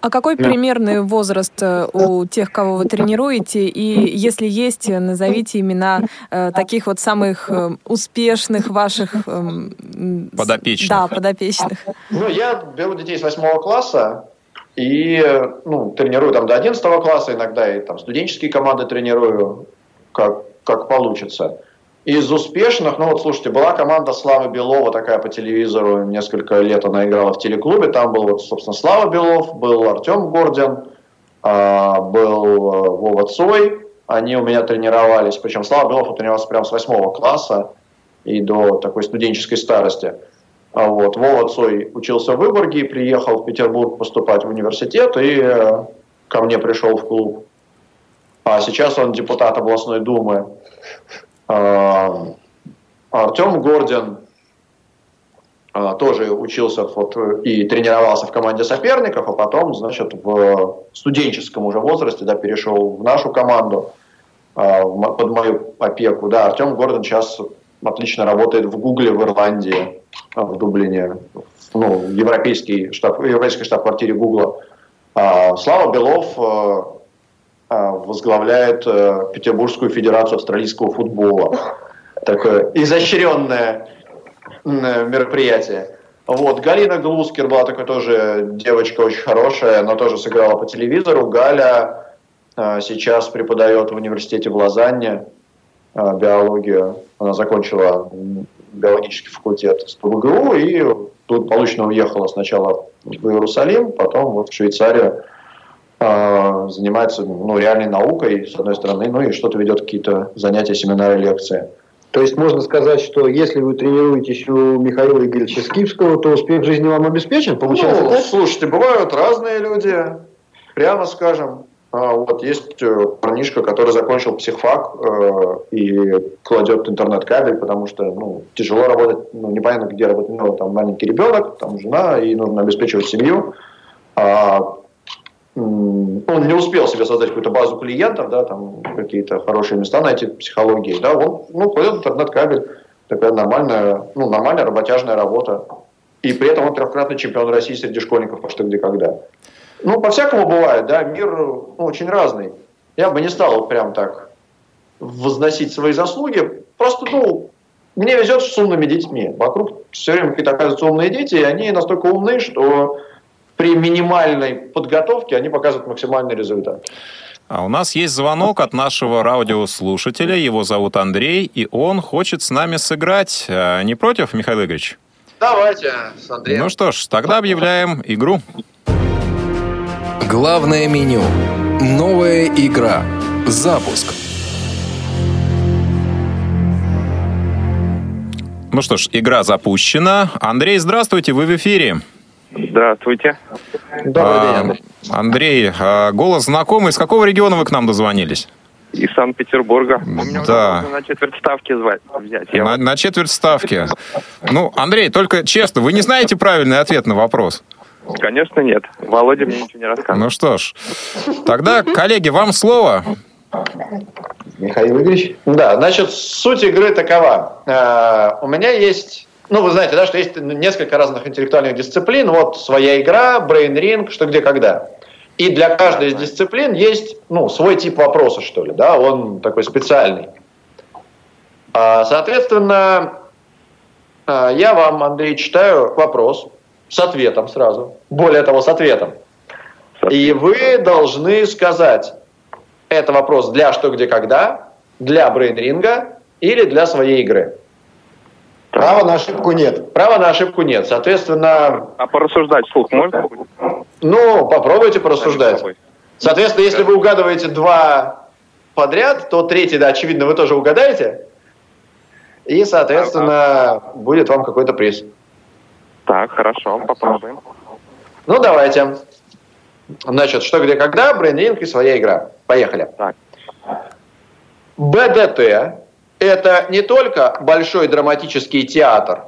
А какой Да. примерный возраст э, у тех, кого вы тренируете? И если есть, э, назовите имена э, таких вот самых э, успешных ваших... с- Подопечных. Да, подопечных. Ну, я беру детей с восьмого класса и ну, тренирую там до 11 класса, иногда и там студенческие команды тренирую, как, как получится. Из успешных, ну вот слушайте, была команда Славы Белова такая по телевизору, несколько лет она играла в телеклубе, там был вот, собственно, Слава Белов, был Артем Гордин, а, был э, Вова Цой, они у меня тренировались, причем Слава Белов тренировался прямо с восьмого класса и до такой студенческой старости. А вот. Вова Цой учился в Выборге, приехал в Петербург поступать в университет и э, ко мне пришел в клуб. А сейчас он депутат областной думы. А, Артем Гордин а, тоже учился вот, и тренировался в команде соперников, а потом, значит, в студенческом уже возрасте да, перешел в нашу команду а, под мою опеку. Да, Артем Гордон сейчас отлично работает в Гугле в Ирландии, в Дублине, ну, европейский штаб, европейской штаб-квартире Гугла. Слава Белов возглавляет э, Петербургскую федерацию австралийского футбола. Такое изощренное мероприятие. Вот. Галина Глускер была такая тоже девочка очень хорошая, она тоже сыграла по телевизору. Галя э, сейчас преподает в университете в Лозанне э, биологию. Она закончила биологический факультет с ПВГУ и благополучно уехала сначала в Иерусалим, потом вот в Швейцарию занимается ну, реальной наукой, с одной стороны, ну и что-то ведет какие-то занятия, семинары, лекции. То есть можно сказать, что если вы тренируетесь у Михаила Игоревича Скипского, то успех в жизни вам обеспечен? Получается Ну, так? слушайте, бывают разные люди, прямо скажем. А, Вот есть э, парнишка, который закончил психфак э, и кладет интернет-кабель, потому что ну, тяжело работать, ну, непонятно, где работать, ну, там маленький ребенок, там жена, и нужно обеспечивать семью. А, он не успел себе создать какую-то базу клиентов, да, там какие-то хорошие места найти психологии, да, он ну, кладет интернет-кабель, такая нормальная, ну, нормальная работяжная работа. И при этом он трехкратный чемпион России среди школьников по что где когда. Ну, по-всякому бывает, да, мир ну, очень разный. Я бы не стал прям так возносить свои заслуги. Просто, ну, мне везет с умными детьми. Вокруг все время какие-то оказываются умные дети, и они настолько умны, что при минимальной подготовке они показывают максимальный результат. А у нас есть звонок от нашего радиослушателя. Его зовут Андрей, и он хочет с нами сыграть. А, Не против, Михаил Игоревич? Давайте с Андреем. Ну что ж, тогда объявляем игру. Главное меню. Новая игра. Запуск. Ну что ж, игра запущена. Андрей, здравствуйте, вы в эфире. Здравствуйте. Добрый А, день, Андрей. Андрей, а, голос знакомый. Из какого региона вы к нам дозвонились? Из Санкт-Петербурга. Да. на четверть ставки звать, взять. Я На, вот- на четверть ставки. Ну, Андрей, только честно, вы не знаете правильный ответ на вопрос? Конечно, нет. Володя мне ничего не рассказывал. Ну что ж, тогда, коллеги, вам слово. Михаил Игоревич? Да, значит, суть игры такова. Э, У меня есть, ну, вы знаете, да, что есть несколько разных интеллектуальных дисциплин. Вот своя игра, Ring, что где когда. И для каждой из дисциплин есть, ну, свой тип вопроса, что ли, да, он такой специальный. А, Соответственно, э, я вам, Андрей, читаю вопрос с ответом сразу. Более того, с ответом. И вы должны сказать, это вопрос для что, где, когда, для брейнринга или для своей игры. Права на ошибку нет. Права на ошибку нет. Соответственно, А порассуждать вслух можно? ну, попробуйте порассуждать. Соответственно, если вы угадываете два подряд, то третий, да, очевидно, вы тоже угадаете. И, соответственно, будет вам какой-то приз. Так, хорошо, попробуем. Ну, давайте. Значит, что, где, когда, брейнринг и своя игра. Поехали. Так. БДТ – это не только большой драматический театр,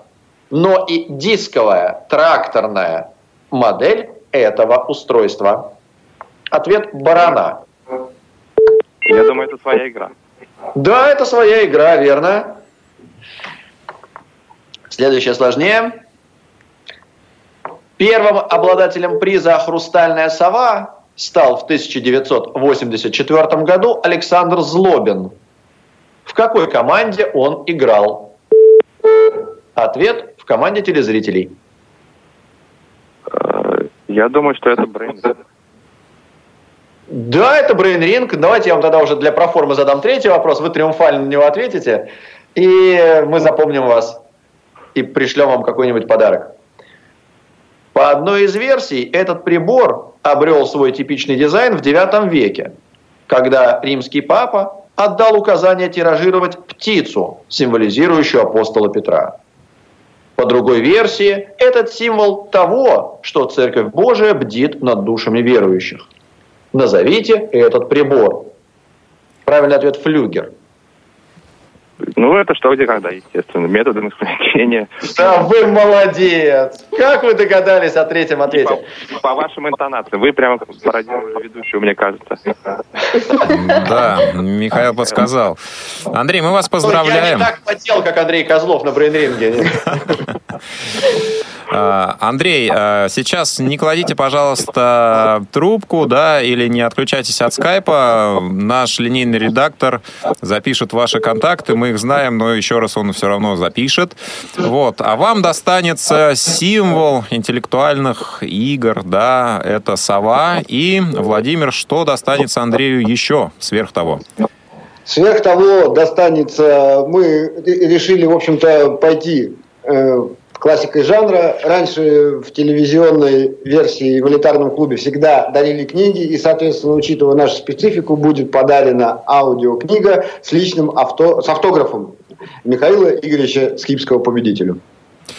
но и дисковая тракторная модель этого устройства. Ответ – барана. Я думаю, это своя игра. Да, это своя игра, верно. Следующее сложнее. Первым обладателем приза «Хрустальная сова» стал в 1984 году Александр Злобин. В какой команде он играл? Ответ – в команде телезрителей. Э, Я думаю, что это Брейн. Да, это Ring. Давайте я вам тогда уже для проформы задам третий вопрос. Вы триумфально на него ответите. И мы запомним вас. И пришлем вам какой-нибудь подарок. По одной из версий, этот прибор обрел свой типичный дизайн в IX веке, когда римский папа отдал указание тиражировать птицу, символизирующую апостола Петра. По другой версии, этот символ того, что Церковь Божия бдит над душами верующих. Назовите этот прибор. Правильный ответ – флюгер. Ну, это что, где, когда, естественно. Методом исключения. Да вы молодец! Как вы догадались о третьем По, ответе? по вашим интонациям. Вы прямо пародировали ведущего, мне кажется. Да, Михаил подсказал. Андрей, мы вас Я не поздравляем. так потел, как Андрей Козлов на брейнринге. [LAUGHS] А, Андрей, а, сейчас не кладите, пожалуйста, трубку, да, или не отключайтесь от скайпа. Наш линейный редактор запишет ваши контакты, мы их знаем, но еще раз он все равно запишет. Вот. А вам достанется символ интеллектуальных игр, да, это сова. И, Владимир, что достанется Андрею еще сверх того? Сверх того, достанется, мы решили, в общем-то, пойти э, классикой жанра. Раньше в телевизионной версии в элитарном клубе всегда дарили книги, и, соответственно, учитывая нашу специфику, будет подарена аудиокнига с личным авто, с автографом Михаила Игоревича Скипского победителю.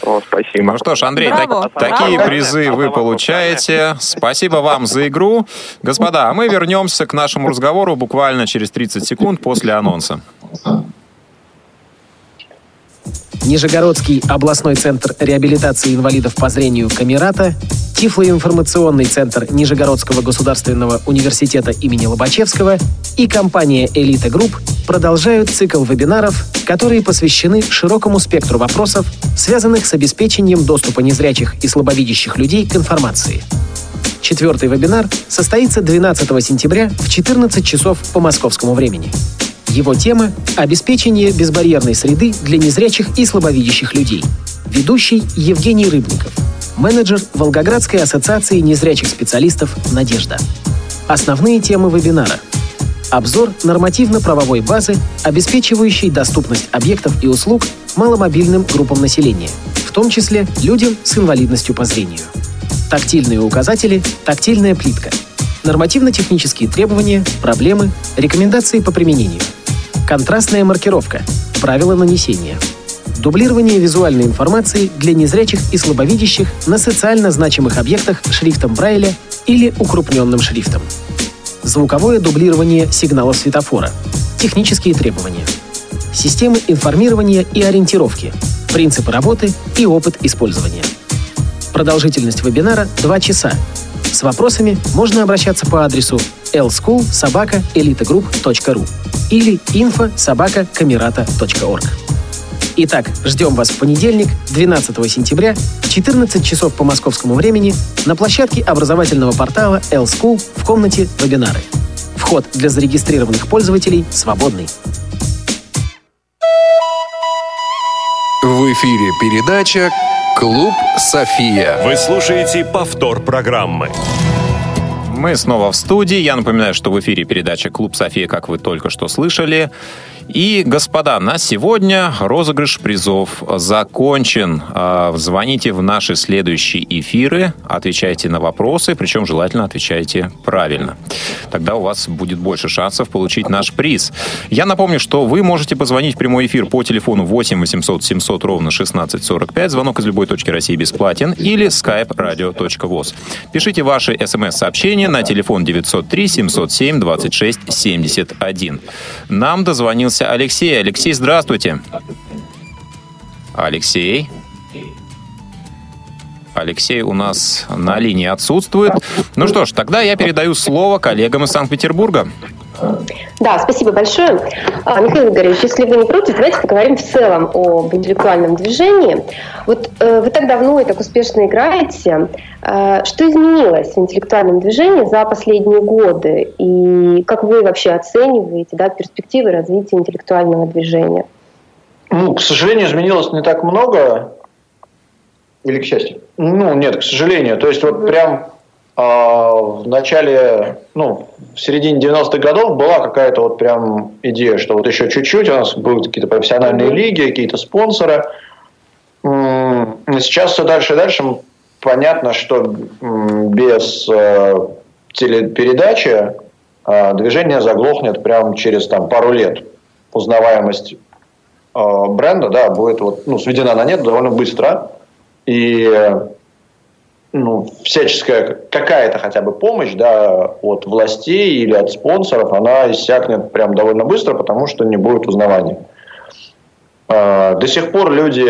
О, спасибо. Ну что ж, Андрей, Браво, так- такие призы вы получаете. Спасибо вам за игру. Господа, а мы вернемся к нашему разговору буквально через 30 секунд после анонса. Нижегородский областной центр реабилитации инвалидов по зрению Камерата, Тифлоинформационный центр Нижегородского государственного университета имени Лобачевского и компания «Элита Групп» продолжают цикл вебинаров, которые посвящены широкому спектру вопросов, связанных с обеспечением доступа незрячих и слабовидящих людей к информации. Четвертый вебинар состоится 12 сентября в 14 часов по московскому времени. Его тема – обеспечение безбарьерной среды для незрячих и слабовидящих людей. Ведущий Евгений Рыбников, менеджер Волгоградской ассоциации незрячих специалистов «Надежда». Основные темы вебинара – обзор нормативно-правовой базы, обеспечивающей доступность объектов и услуг маломобильным группам населения, в том числе людям с инвалидностью по зрению. Тактильные указатели, тактильная плитка. Нормативно-технические требования, проблемы, рекомендации по применению. Контрастная маркировка. Правила нанесения. Дублирование визуальной информации для незрячих и слабовидящих на социально значимых объектах шрифтом Брайля или укрупненным шрифтом. Звуковое дублирование сигналов светофора. Технические требования. Системы информирования и ориентировки. Принципы работы и опыт использования. Продолжительность вебинара 2 часа. С вопросами можно обращаться по адресу lschool.elitagroup.ru или info.sobaka.camerata.org. Итак, ждем вас в понедельник, 12 сентября, 14 часов по московскому времени на площадке образовательного портала L-School в комнате «Вебинары». Вход для зарегистрированных пользователей свободный. В эфире передача «Клуб София». Вы слушаете повтор программы. Мы снова в студии. Я напоминаю, что в эфире передача «Клуб София», как вы только что слышали. И, господа, на сегодня розыгрыш призов закончен. А, звоните в наши следующие эфиры, отвечайте на вопросы, причем желательно отвечайте правильно. Тогда у вас будет больше шансов получить наш приз. Я напомню, что вы можете позвонить в прямой эфир по телефону 8 800 700 ровно 1645. Звонок из любой точки России бесплатен. Или skype radio.voz. Пишите ваши смс-сообщения на телефон 903 707 26 71. Нам дозвонился Алексей. Алексей, здравствуйте. Алексей. Алексей у нас на линии отсутствует. Ну что ж, тогда я передаю слово коллегам из Санкт-Петербурга. Да, спасибо большое. А, Михаил Игоревич, если вы не против, давайте поговорим в целом об интеллектуальном движении. Вот э, вы так давно и так успешно играете. Э, что изменилось в интеллектуальном движении за последние годы? И как вы вообще оцениваете да, перспективы развития интеллектуального движения? Ну, к сожалению, изменилось не так много. Или к счастью? Ну, нет, к сожалению. То есть вот прям в начале, ну, в середине 90-х годов была какая-то вот прям идея, что вот еще чуть-чуть у нас будут какие-то профессиональные лиги, какие-то спонсоры. Сейчас все дальше и дальше понятно, что без э, телепередачи э, движение заглохнет прямо через там, пару лет. Узнаваемость э, бренда да, будет вот, ну, сведена на нет довольно быстро. И ну, всяческая какая-то хотя бы помощь да, от властей или от спонсоров, она иссякнет прям довольно быстро, потому что не будет узнавания. А, до сих пор люди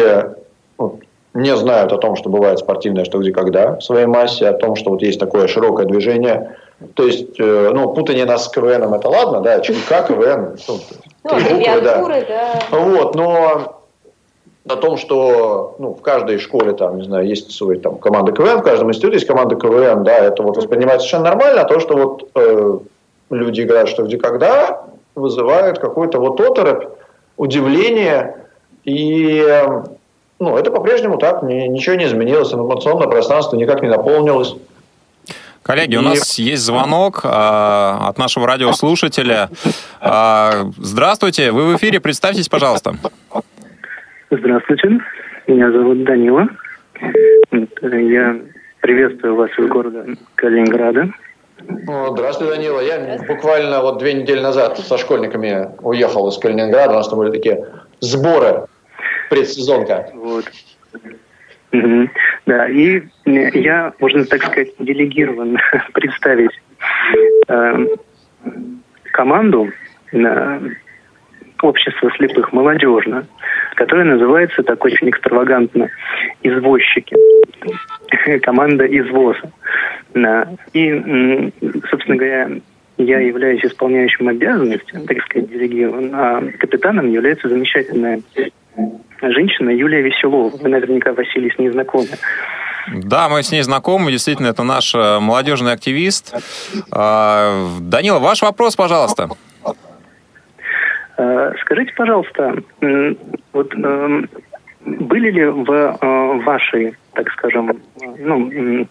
ну, не знают о том, что бывает спортивное что где когда в своей массе, о том, что вот есть такое широкое движение. То есть, э, ну, путание нас с КВНом это ладно, да, ЧМК, КВН, ну, буквы, да. да. Вот, но о том, что ну, в каждой школе там, не знаю, есть свой там команда КВН, в каждом институте есть команда КВН, да, это вот воспринимается совершенно нормально, а то, что вот э, люди играют что где когда, вызывает какой-то вот оторопь, удивление, и э, ну, это по-прежнему так, ни, ничего не изменилось, информационное пространство никак не наполнилось. Коллеги, у нас есть звонок э, от нашего радиослушателя. Э, здравствуйте, вы в эфире, представьтесь, пожалуйста. Здравствуйте, меня зовут Данила. Я приветствую вас из города Калининграда. Здравствуйте, Данила. Я буквально вот две недели назад со школьниками уехал из Калининграда. У нас там были такие сборы предсезонка. Вот. Угу. Да, и я, можно так сказать, делегирован [LAUGHS] представить э, команду общество слепых молодежно которая называется так очень экстравагантно «Извозчики». [LAUGHS] Команда извоза. Да. И, собственно говоря, я являюсь исполняющим обязанности, так сказать, делегирован, а капитаном является замечательная женщина Юлия Веселова. Вы наверняка, Василий, с ней знакомы. Да, мы с ней знакомы. Действительно, это наш э, молодежный активист. А, Данила, ваш вопрос, пожалуйста. Э, скажите, пожалуйста, вот эм, были ли в э, вашей, так скажем, ну, э,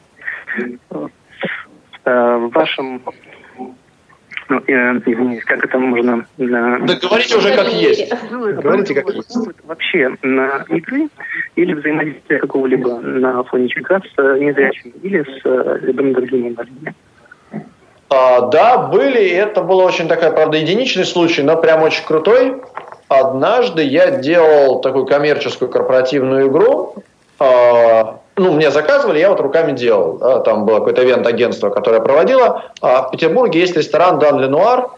в вашем ну, извините, как это можно... Да, да говорите уже как есть. Говорите как есть. Вообще на игры или взаимодействие какого-либо на фоне ЧК с незрячими или с любыми другими инвалидами? А, да, были. Это было очень такая, правда, единичный случай, но прям очень крутой. Однажды я делал такую коммерческую корпоративную игру. А, ну, мне заказывали, я вот руками делал. Да, там было какое-то ивент-агентство, которое проводило. А в Петербурге есть ресторан Дан Ленуар,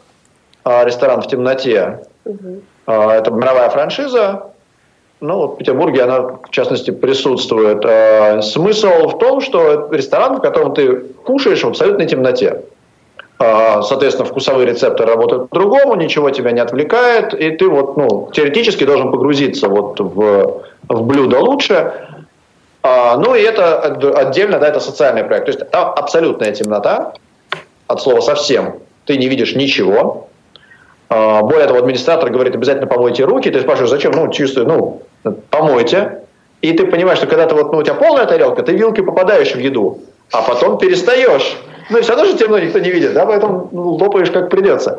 ресторан в темноте. А, это мировая франшиза. Ну, вот в Петербурге она, в частности, присутствует. Смысл в том, что ресторан, в котором ты кушаешь в абсолютной темноте. А, Соответственно, вкусовые рецепторы работают по-другому, ничего тебя не отвлекает, и ты вот, ну, теоретически должен погрузиться вот в, в блюдо лучше. А, ну и это отдельно, да, это социальный проект. То есть там абсолютная темнота, от слова совсем. Ты не видишь ничего. А, более того, администратор говорит, обязательно помойте руки. Ты спрашиваешь, зачем? Ну, чистую, ну, помойте. И ты понимаешь, что когда ты вот, ну, у тебя полная тарелка, ты вилкой попадаешь в еду, а потом перестаешь. Ну, и все равно же темно никто не видит, да, поэтому ну, лопаешь как придется.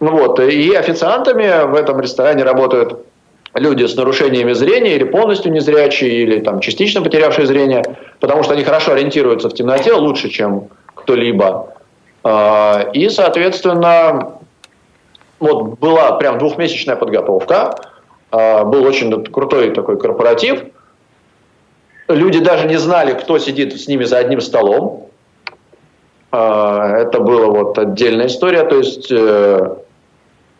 Ну, вот, и официантами в этом ресторане работают люди с нарушениями зрения или полностью незрячие, или там частично потерявшие зрение, потому что они хорошо ориентируются в темноте, лучше, чем кто-либо. А, и, соответственно, вот была прям двухмесячная подготовка, а, был очень крутой такой корпоратив. Люди даже не знали, кто сидит с ними за одним столом. А, это была вот отдельная история. То есть э,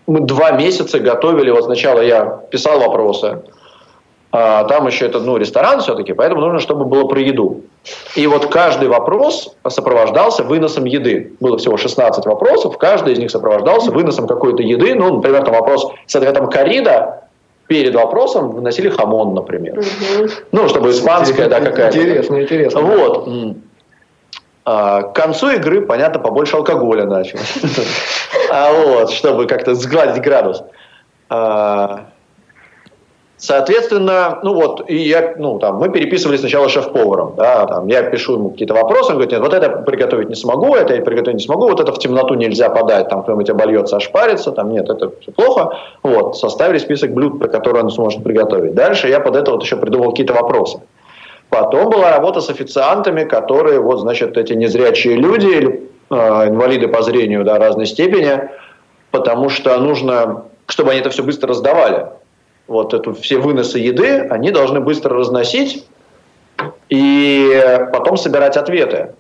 мы два месяца готовили. Вот сначала я писал вопросы, а там еще это ну, ресторан все-таки, поэтому нужно, чтобы было про еду. И вот каждый вопрос сопровождался выносом еды. Было всего 16 вопросов, каждый из них сопровождался выносом какой-то еды. Ну, например, там вопрос с ответом корида, перед вопросом выносили хамон, например. Угу. Ну, чтобы испанская, да, какая-то. Интересно, интересно. Вот. А, к концу игры, понятно, побольше алкоголя начал. А вот, чтобы как-то сгладить градус. А, Соответственно, ну вот, и я, ну, там, мы переписывали сначала шеф-поваром, да, там, я пишу ему какие-то вопросы, он говорит, нет, вот это приготовить не смогу, это я приготовить не смогу, вот это в темноту нельзя подать, там кто-нибудь обольется, ошпарится, там, нет, это все плохо, вот, составили список блюд, которые он сможет приготовить. Дальше я под это вот еще придумал какие-то вопросы. Потом была работа с официантами, которые, вот, значит, эти незрячие люди или э, инвалиды по зрению, да, разной степени, потому что нужно, чтобы они это все быстро раздавали вот эту все выносы еды, они должны быстро разносить и потом собирать ответы.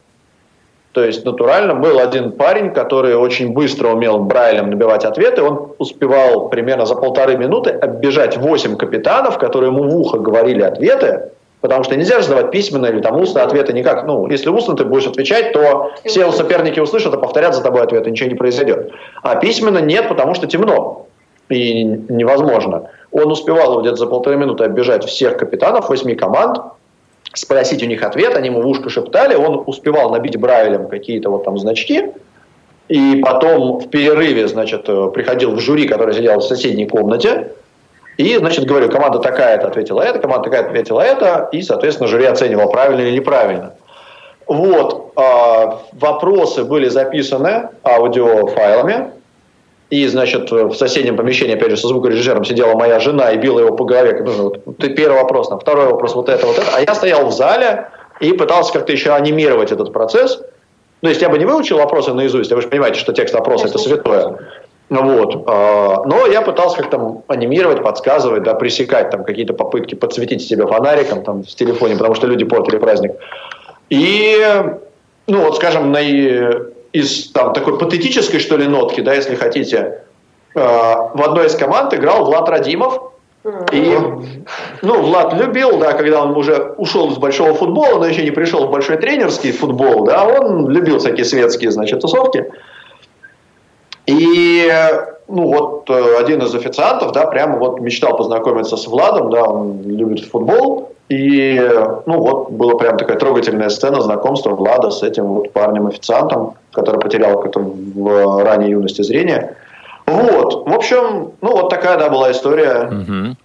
То есть натурально был один парень, который очень быстро умел Брайлем набивать ответы. Он успевал примерно за полторы минуты оббежать 8 капитанов, которые ему в ухо говорили ответы, потому что нельзя же задавать письменно или там устно ответы никак. Ну, если устно ты будешь отвечать, то все соперники услышат и повторят за тобой ответы, ничего не произойдет. А письменно нет, потому что темно и невозможно. Он успевал где-то за полторы минуты оббежать всех капитанов восьми команд, спросить у них ответ, они ему в ушко шептали, он успевал набить Брайлем какие-то вот там значки, и потом в перерыве, значит, э, приходил в жюри, который сидел в соседней комнате, и, значит, говорю, команда такая-то ответила это, команда такая-то ответила это, и, соответственно, жюри оценивало, правильно или неправильно. Вот, э, вопросы были записаны аудиофайлами, и, значит, в соседнем помещении, опять же, со звукорежиссером сидела моя жена и била его по голове. Ну, вот, ты первый вопрос, там, второй вопрос, вот это, вот это. А я стоял в зале и пытался как-то еще анимировать этот процесс. Ну, если я бы не выучил вопросы наизусть, а вы же понимаете, что текст вопроса – это святое. Вот. А, но я пытался как-то анимировать, подсказывать, да, пресекать там какие-то попытки подсветить себя фонариком там, в телефоне, потому что люди портили праздник. И, ну вот, скажем, на из там, такой патетической, что ли, нотки, да, если хотите, э, в одной из команд играл Влад Радимов. И, ну, Влад любил, да, когда он уже ушел из большого футбола, но еще не пришел в большой тренерский футбол, да, он любил всякие светские, значит, тусовки. И, ну, вот э, один из официантов, да, прямо вот мечтал познакомиться с Владом, да, он любит футбол, и, ну, вот была прям такая трогательная сцена знакомства Влада с этим вот парнем-официантом, который потерял как-то в ранней юности зрение. Вот, в общем, ну вот такая, да, была история. Угу.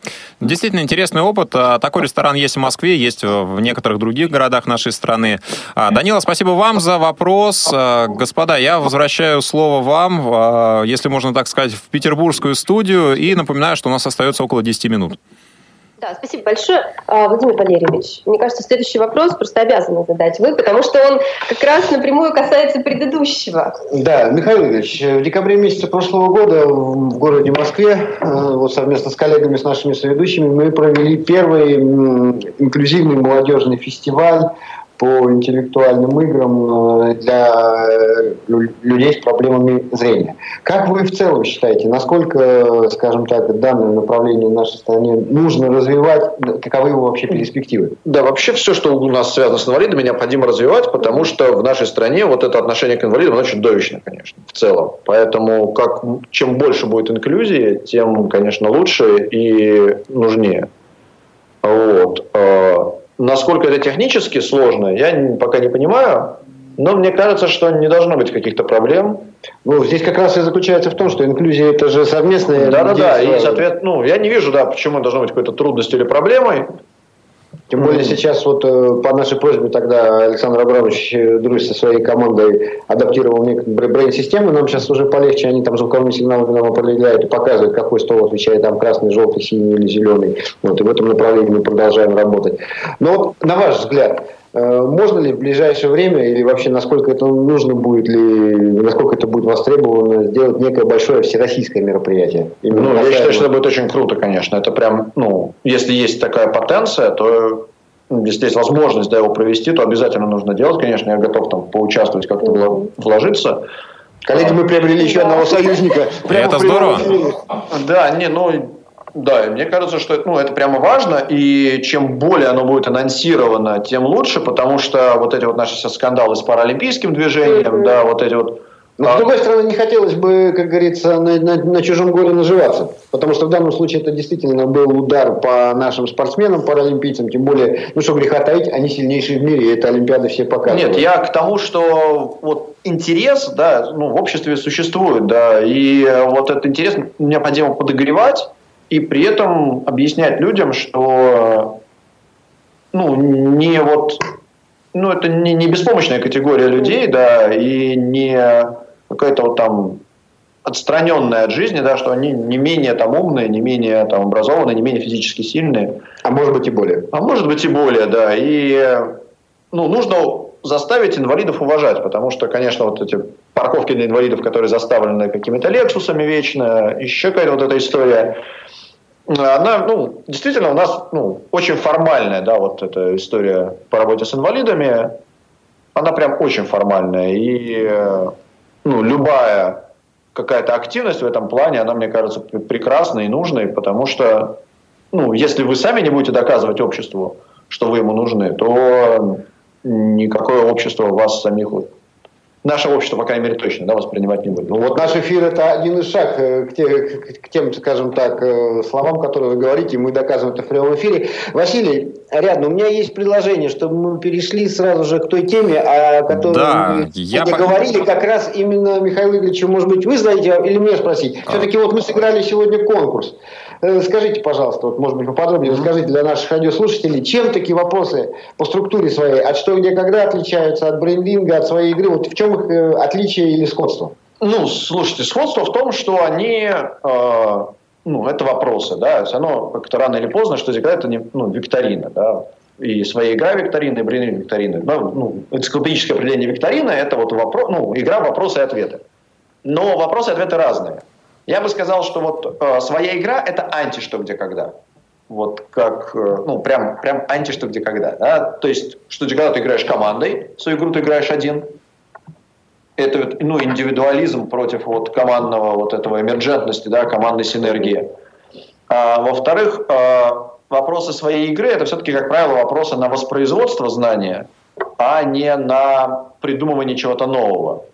Действительно интересный опыт. А, такой ресторан есть в Москве, есть в некоторых других городах нашей страны. А, Данила, спасибо вам за вопрос. А, господа, я возвращаю слово вам, если можно так сказать, в петербургскую студию и напоминаю, что у нас остается около 10 минут. Да, спасибо большое. А, Владимир Валерьевич, мне кажется, следующий вопрос просто обязаны задать вы, потому что он как раз напрямую касается предыдущего. Да, Михаил Ильич, в декабре месяце прошлого года в городе Москве, э, вот совместно с коллегами, с нашими соведущими, мы провели первый инклюзивный молодежный фестиваль по интеллектуальным играм э, для э, людей с проблемами зрения. Как вы в целом считаете, насколько, скажем так, данное направление в нашей стране нужно развивать, каковы его вообще перспективы? Да, вообще все, что у нас связано с инвалидами, необходимо развивать, потому что в нашей стране вот это отношение к инвалидам очень чудовищно, конечно, в целом. Поэтому как, чем больше будет инклюзии, тем, конечно, лучше и нужнее. Вот. Насколько это технически сложно, я пока не понимаю. Но мне кажется, что не должно быть каких-то проблем. Ну, здесь как раз и заключается в том, что инклюзия это же совместная. Да, да, да. И, соответственно, ну, я не вижу, да, почему должно быть какой-то трудностью или проблемой. Тем более сейчас вот э, по нашей просьбе тогда Александр Абрамович э, Друзь со своей командой адаптировал некоторые брейн-системы. Нам сейчас уже полегче, они там звуковыми сигналами нам определяют и показывают, какой стол отвечает там красный, желтый, синий или зеленый. Вот, и в этом направлении мы продолжаем работать. Но вот на ваш взгляд, Э, можно ли в ближайшее время или вообще насколько это нужно будет ли, насколько это будет востребовано сделать некое большое всероссийское мероприятие? ну, я считаю, что это будет очень круто, конечно. Это прям, ну, если есть такая потенция, то если есть возможность да, его провести, то обязательно нужно делать. Конечно, я готов там поучаствовать, как-то вложиться. Коллеги, мы приобрели еще одного союзника. Это здорово. Да, не, ну, да, мне кажется, что ну, это прямо важно, и чем более оно будет анонсировано, тем лучше, потому что вот эти вот наши сейчас скандалы с паралимпийским движением, mm-hmm. да, вот эти вот но, с другой стороны, не хотелось бы, как говорится, на, на, на чужом горе наживаться. Потому что в данном случае это действительно был удар по нашим спортсменам, паралимпийцам. Тем более, ну что греха таить, они сильнейшие в мире. И это Олимпиады все показывают. Нет, я к тому, что вот интерес, да, ну, в обществе существует, да. И вот этот интерес необходимо подогревать и при этом объяснять людям, что ну, не вот ну, это не, не беспомощная категория людей, да, и не какая-то вот там отстраненная от жизни, да, что они не менее там умные, не менее там образованные, не менее физически сильные. А может быть и более. А может быть и более, да. И ну, нужно заставить инвалидов уважать, потому что, конечно, вот эти парковки для инвалидов, которые заставлены какими-то лексусами вечно, еще какая-то вот эта история, она, ну, действительно у нас ну, очень формальная, да, вот эта история по работе с инвалидами, она прям очень формальная. И ну, любая какая-то активность в этом плане, она, мне кажется, прекрасной и нужной, потому что, ну, если вы сами не будете доказывать обществу, что вы ему нужны, то никакое общество вас самих наше общество, по крайней мере, точно да, воспринимать не будет. Ну, вот наш эфир – это один из шаг э, к, те, к тем, скажем так, э, словам, которые вы говорите, мы доказываем это в прямом эфире. Василий, рядом, у меня есть предложение, чтобы мы перешли сразу же к той теме, о которой да, мы я говорили, по... как раз именно Михаил Игоревич, может быть, вы знаете или мне спросить. А. Все-таки вот мы сыграли сегодня конкурс. Э, скажите, пожалуйста, вот, может быть, поподробнее расскажите для наших радиослушателей, чем такие вопросы по структуре своей, от что, где, когда отличаются от брендинга, от своей игры, вот в чем их э, отличие или сходство? Ну, слушайте, сходство в том, что они, э, ну, это вопросы, да, все равно как-то рано или поздно, что игра это не, ну, викторина, да, и своя игра викторины, и брендинг викторины. Ну, ну, энциклопедическое определение викторины – это вот вопрос, ну, игра вопросы и ответы. Но вопросы и ответы разные. Я бы сказал, что вот э, своя игра – это анти что, где, когда. Вот как, э, ну, прям, прям анти что, где, когда. Да? То есть, что, где, когда ты играешь командой, свою игру ты играешь один. Это ну, индивидуализм против вот командного вот этого эмерджентности, да, командной синергии. А, во-вторых, э, вопросы своей игры – это все-таки, как правило, вопросы на воспроизводство знания, а не на придумывание чего-то нового.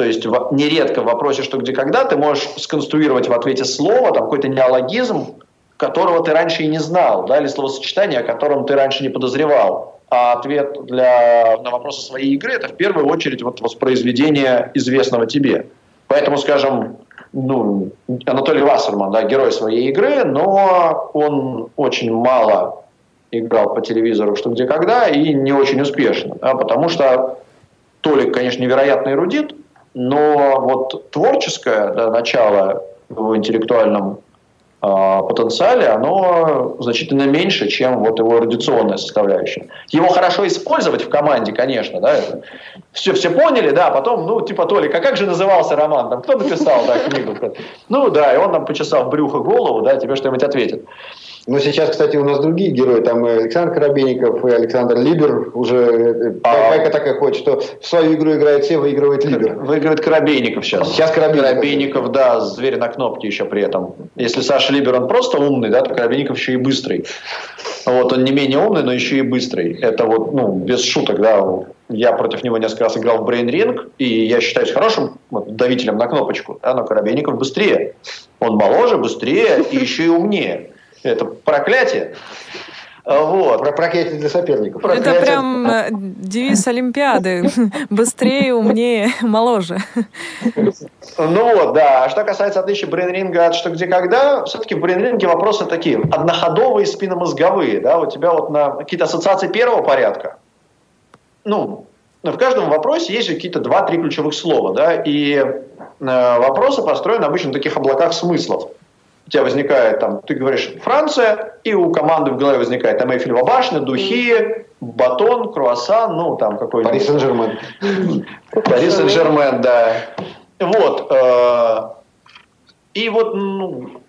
То есть нередко в вопросе «что, где, когда» ты можешь сконструировать в ответе слово, там какой-то неологизм, которого ты раньше и не знал, да, или словосочетание, о котором ты раньше не подозревал. А ответ для, на вопросы своей игры – это в первую очередь вот воспроизведение известного тебе. Поэтому, скажем, ну, Анатолий Вассерман, да, герой своей игры, но он очень мало играл по телевизору «Что, где, когда» и не очень успешно, да, потому что Толик, конечно, невероятный эрудит, но вот творческое да, начало в интеллектуальном а, потенциале, оно значительно меньше, чем вот его радиационная составляющая. Его хорошо использовать в команде, конечно, да, это все, все поняли, да, а потом, ну, типа, Толик, а как же назывался роман, там, кто написал, да, книгу? Ну, да, и он нам почесал брюхо голову, да, тебе что-нибудь ответит. Но сейчас, кстати, у нас другие герои. Там и Александр Коробейников и Александр Либер. Уже э, байка такая ходит, что в свою игру играет все, выигрывает Либер. Выигрывает Коробейников сейчас. Сейчас Коробейников. Коробейников, да, зверь на кнопке еще при этом. Если Саша Либер, он просто умный, да, то Коробейников еще и быстрый. Вот, он не менее умный, но еще и быстрый. Это вот, ну, без шуток, да, я против него несколько раз играл в Brain Ring, и я считаюсь хорошим вот, давителем на кнопочку, да, но Коробейников быстрее. Он моложе, быстрее и еще и умнее. Это проклятие. Вот. Про проклятие для соперников. Проклятие. Это прям э, девиз Олимпиады. [LAUGHS] Быстрее, умнее, моложе. Ну вот, да. А что касается отличия брейнринга от что где когда, все-таки в брейнринге вопросы такие. Одноходовые спинномозговые. Да? У тебя вот на какие-то ассоциации первого порядка. Ну, в каждом вопросе есть какие-то два-три ключевых слова. Да? И э, вопросы построены обычно на таких облаках смыслов у тебя возникает там, ты говоришь Франция, и у команды в голове возникает там Эйфелева башня, духи, батон, круассан, ну там какой-нибудь. Пари Сен-Жермен. Пари Сен-Жермен, да. Вот. Э, и вот ну,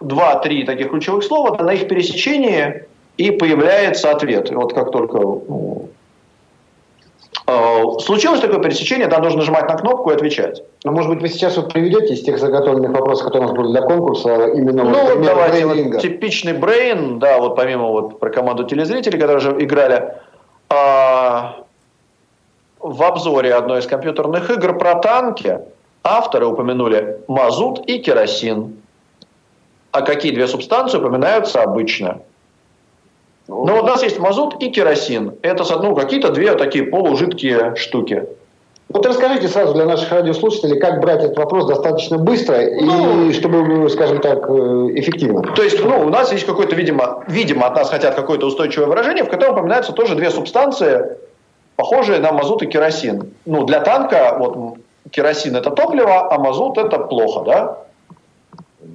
два-три таких ключевых слова, на их пересечении и появляется ответ. Вот как только ну, случилось такое пересечение, да, нужно нажимать на кнопку и отвечать. Ну, может быть, вы сейчас вот приведете из тех заготовленных вопросов, которые у нас были для конкурса, именно ну, вот, давайте, вот, типичный брейн, да, вот помимо вот про команду телезрителей, которые уже играли, а, в обзоре одной из компьютерных игр про танки авторы упомянули мазут и керосин. А какие две субстанции упоминаются обычно? Но ну, у нас есть мазут и керосин. Это ну, какие-то две такие полужидкие штуки. Вот расскажите сразу для наших радиослушателей, как брать этот вопрос достаточно быстро ну, и чтобы, скажем так, э, эффективно. То есть, ну, у нас есть какое-то, видимо, видимо, от нас хотят какое-то устойчивое выражение, в котором упоминаются тоже две субстанции, похожие на мазут и керосин. Ну, для танка вот керосин это топливо, а мазут это плохо, да?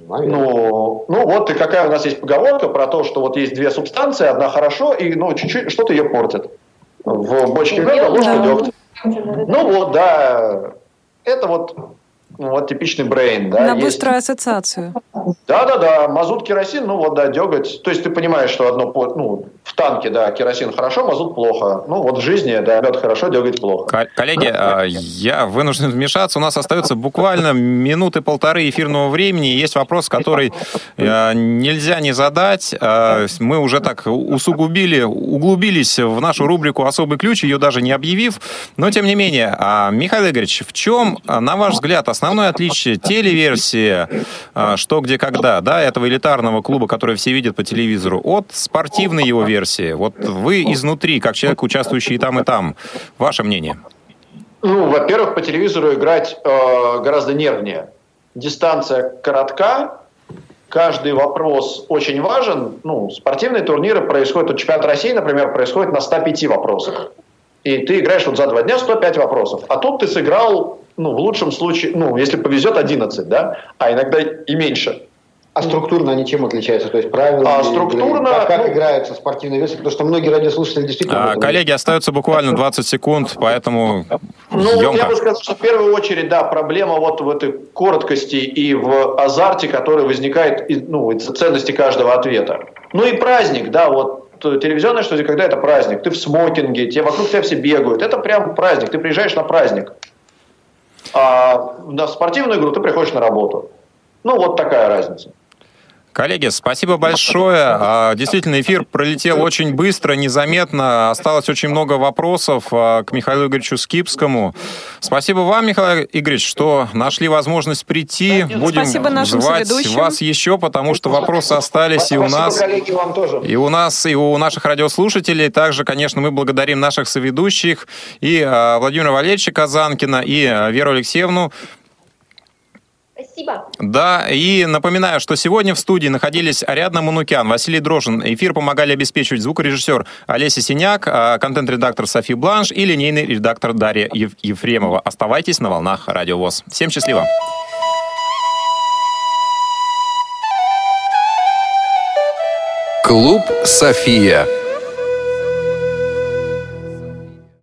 Ну, ну вот и какая у нас есть поговорка про то, что вот есть две субстанции, одна хорошо, и ну чуть-чуть что-то ее портит. В бочке меда ложка дегтя. Ну вот, да. Это вот ну, вот типичный брейн, да. На есть. быструю ассоциацию. Да-да-да, мазут, керосин, ну вот, да, деготь. То есть ты понимаешь, что одно, ну, в танке, да, керосин хорошо, мазут плохо. Ну вот в жизни, да, мед хорошо, деготь плохо. Коллеги, а, я вынужден вмешаться. У нас остается буквально минуты полторы эфирного времени. Есть вопрос, который а, нельзя не задать. А, мы уже так усугубили, углубились в нашу рубрику «Особый ключ», ее даже не объявив. Но, тем не менее, Михаил Игоревич, в чем, на ваш взгляд, основное отличие телеверсии а, «Что, где, когда», да, этого элитарного клуба, который все видят по телевизору, от спортивной его версии. Вот вы изнутри, как человек, участвующий и там, и там. Ваше мнение? Ну, во-первых, по телевизору играть э, гораздо нервнее. Дистанция коротка, каждый вопрос очень важен. Ну, спортивные турниры происходят, вот чемпионат России, например, происходит на 105 вопросах. И ты играешь вот за два дня 105 вопросов. А тут ты сыграл ну, в лучшем случае, ну, если повезет, 11, да, а иногда и меньше. А структурно они чем отличаются? То есть правила? А структурно... Как, как ну, играются спортивные версии? Потому что многие радиослушатели действительно... А, коллеги, остается буквально 20 секунд, поэтому Ну, емко. я бы сказал, что в первую очередь, да, проблема вот в этой короткости и в азарте, который возникает ну, из ценности каждого ответа. Ну и праздник, да, вот телевизионное что когда это праздник. Ты в смокинге, те вокруг тебя все бегают. Это прям праздник. Ты приезжаешь на праздник. А на спортивную игру ты приходишь на работу. Ну, вот такая разница. Коллеги, спасибо большое. А, действительно, эфир пролетел очень быстро, незаметно. Осталось очень много вопросов а, к Михаилу Игоревичу Скипскому. Спасибо вам, Михаил Игоревич, что нашли возможность прийти. Будем спасибо нашим звать соведущим. вас еще, потому что вопросы остались и у нас, коллеги, вам тоже. и у нас, и у наших радиослушателей. Также, конечно, мы благодарим наших соведущих и а, Владимира Валерьевича Казанкина, и Веру Алексеевну. Спасибо. Да, и напоминаю, что сегодня в студии находились Ариадна Манукян, Василий Дрожин. Эфир помогали обеспечивать звукорежиссер Олеся Синяк, а, контент-редактор Софи Бланш и линейный редактор Дарья Ефремова. Оставайтесь на волнах Радио ВОЗ. Всем счастливо. Клуб «София».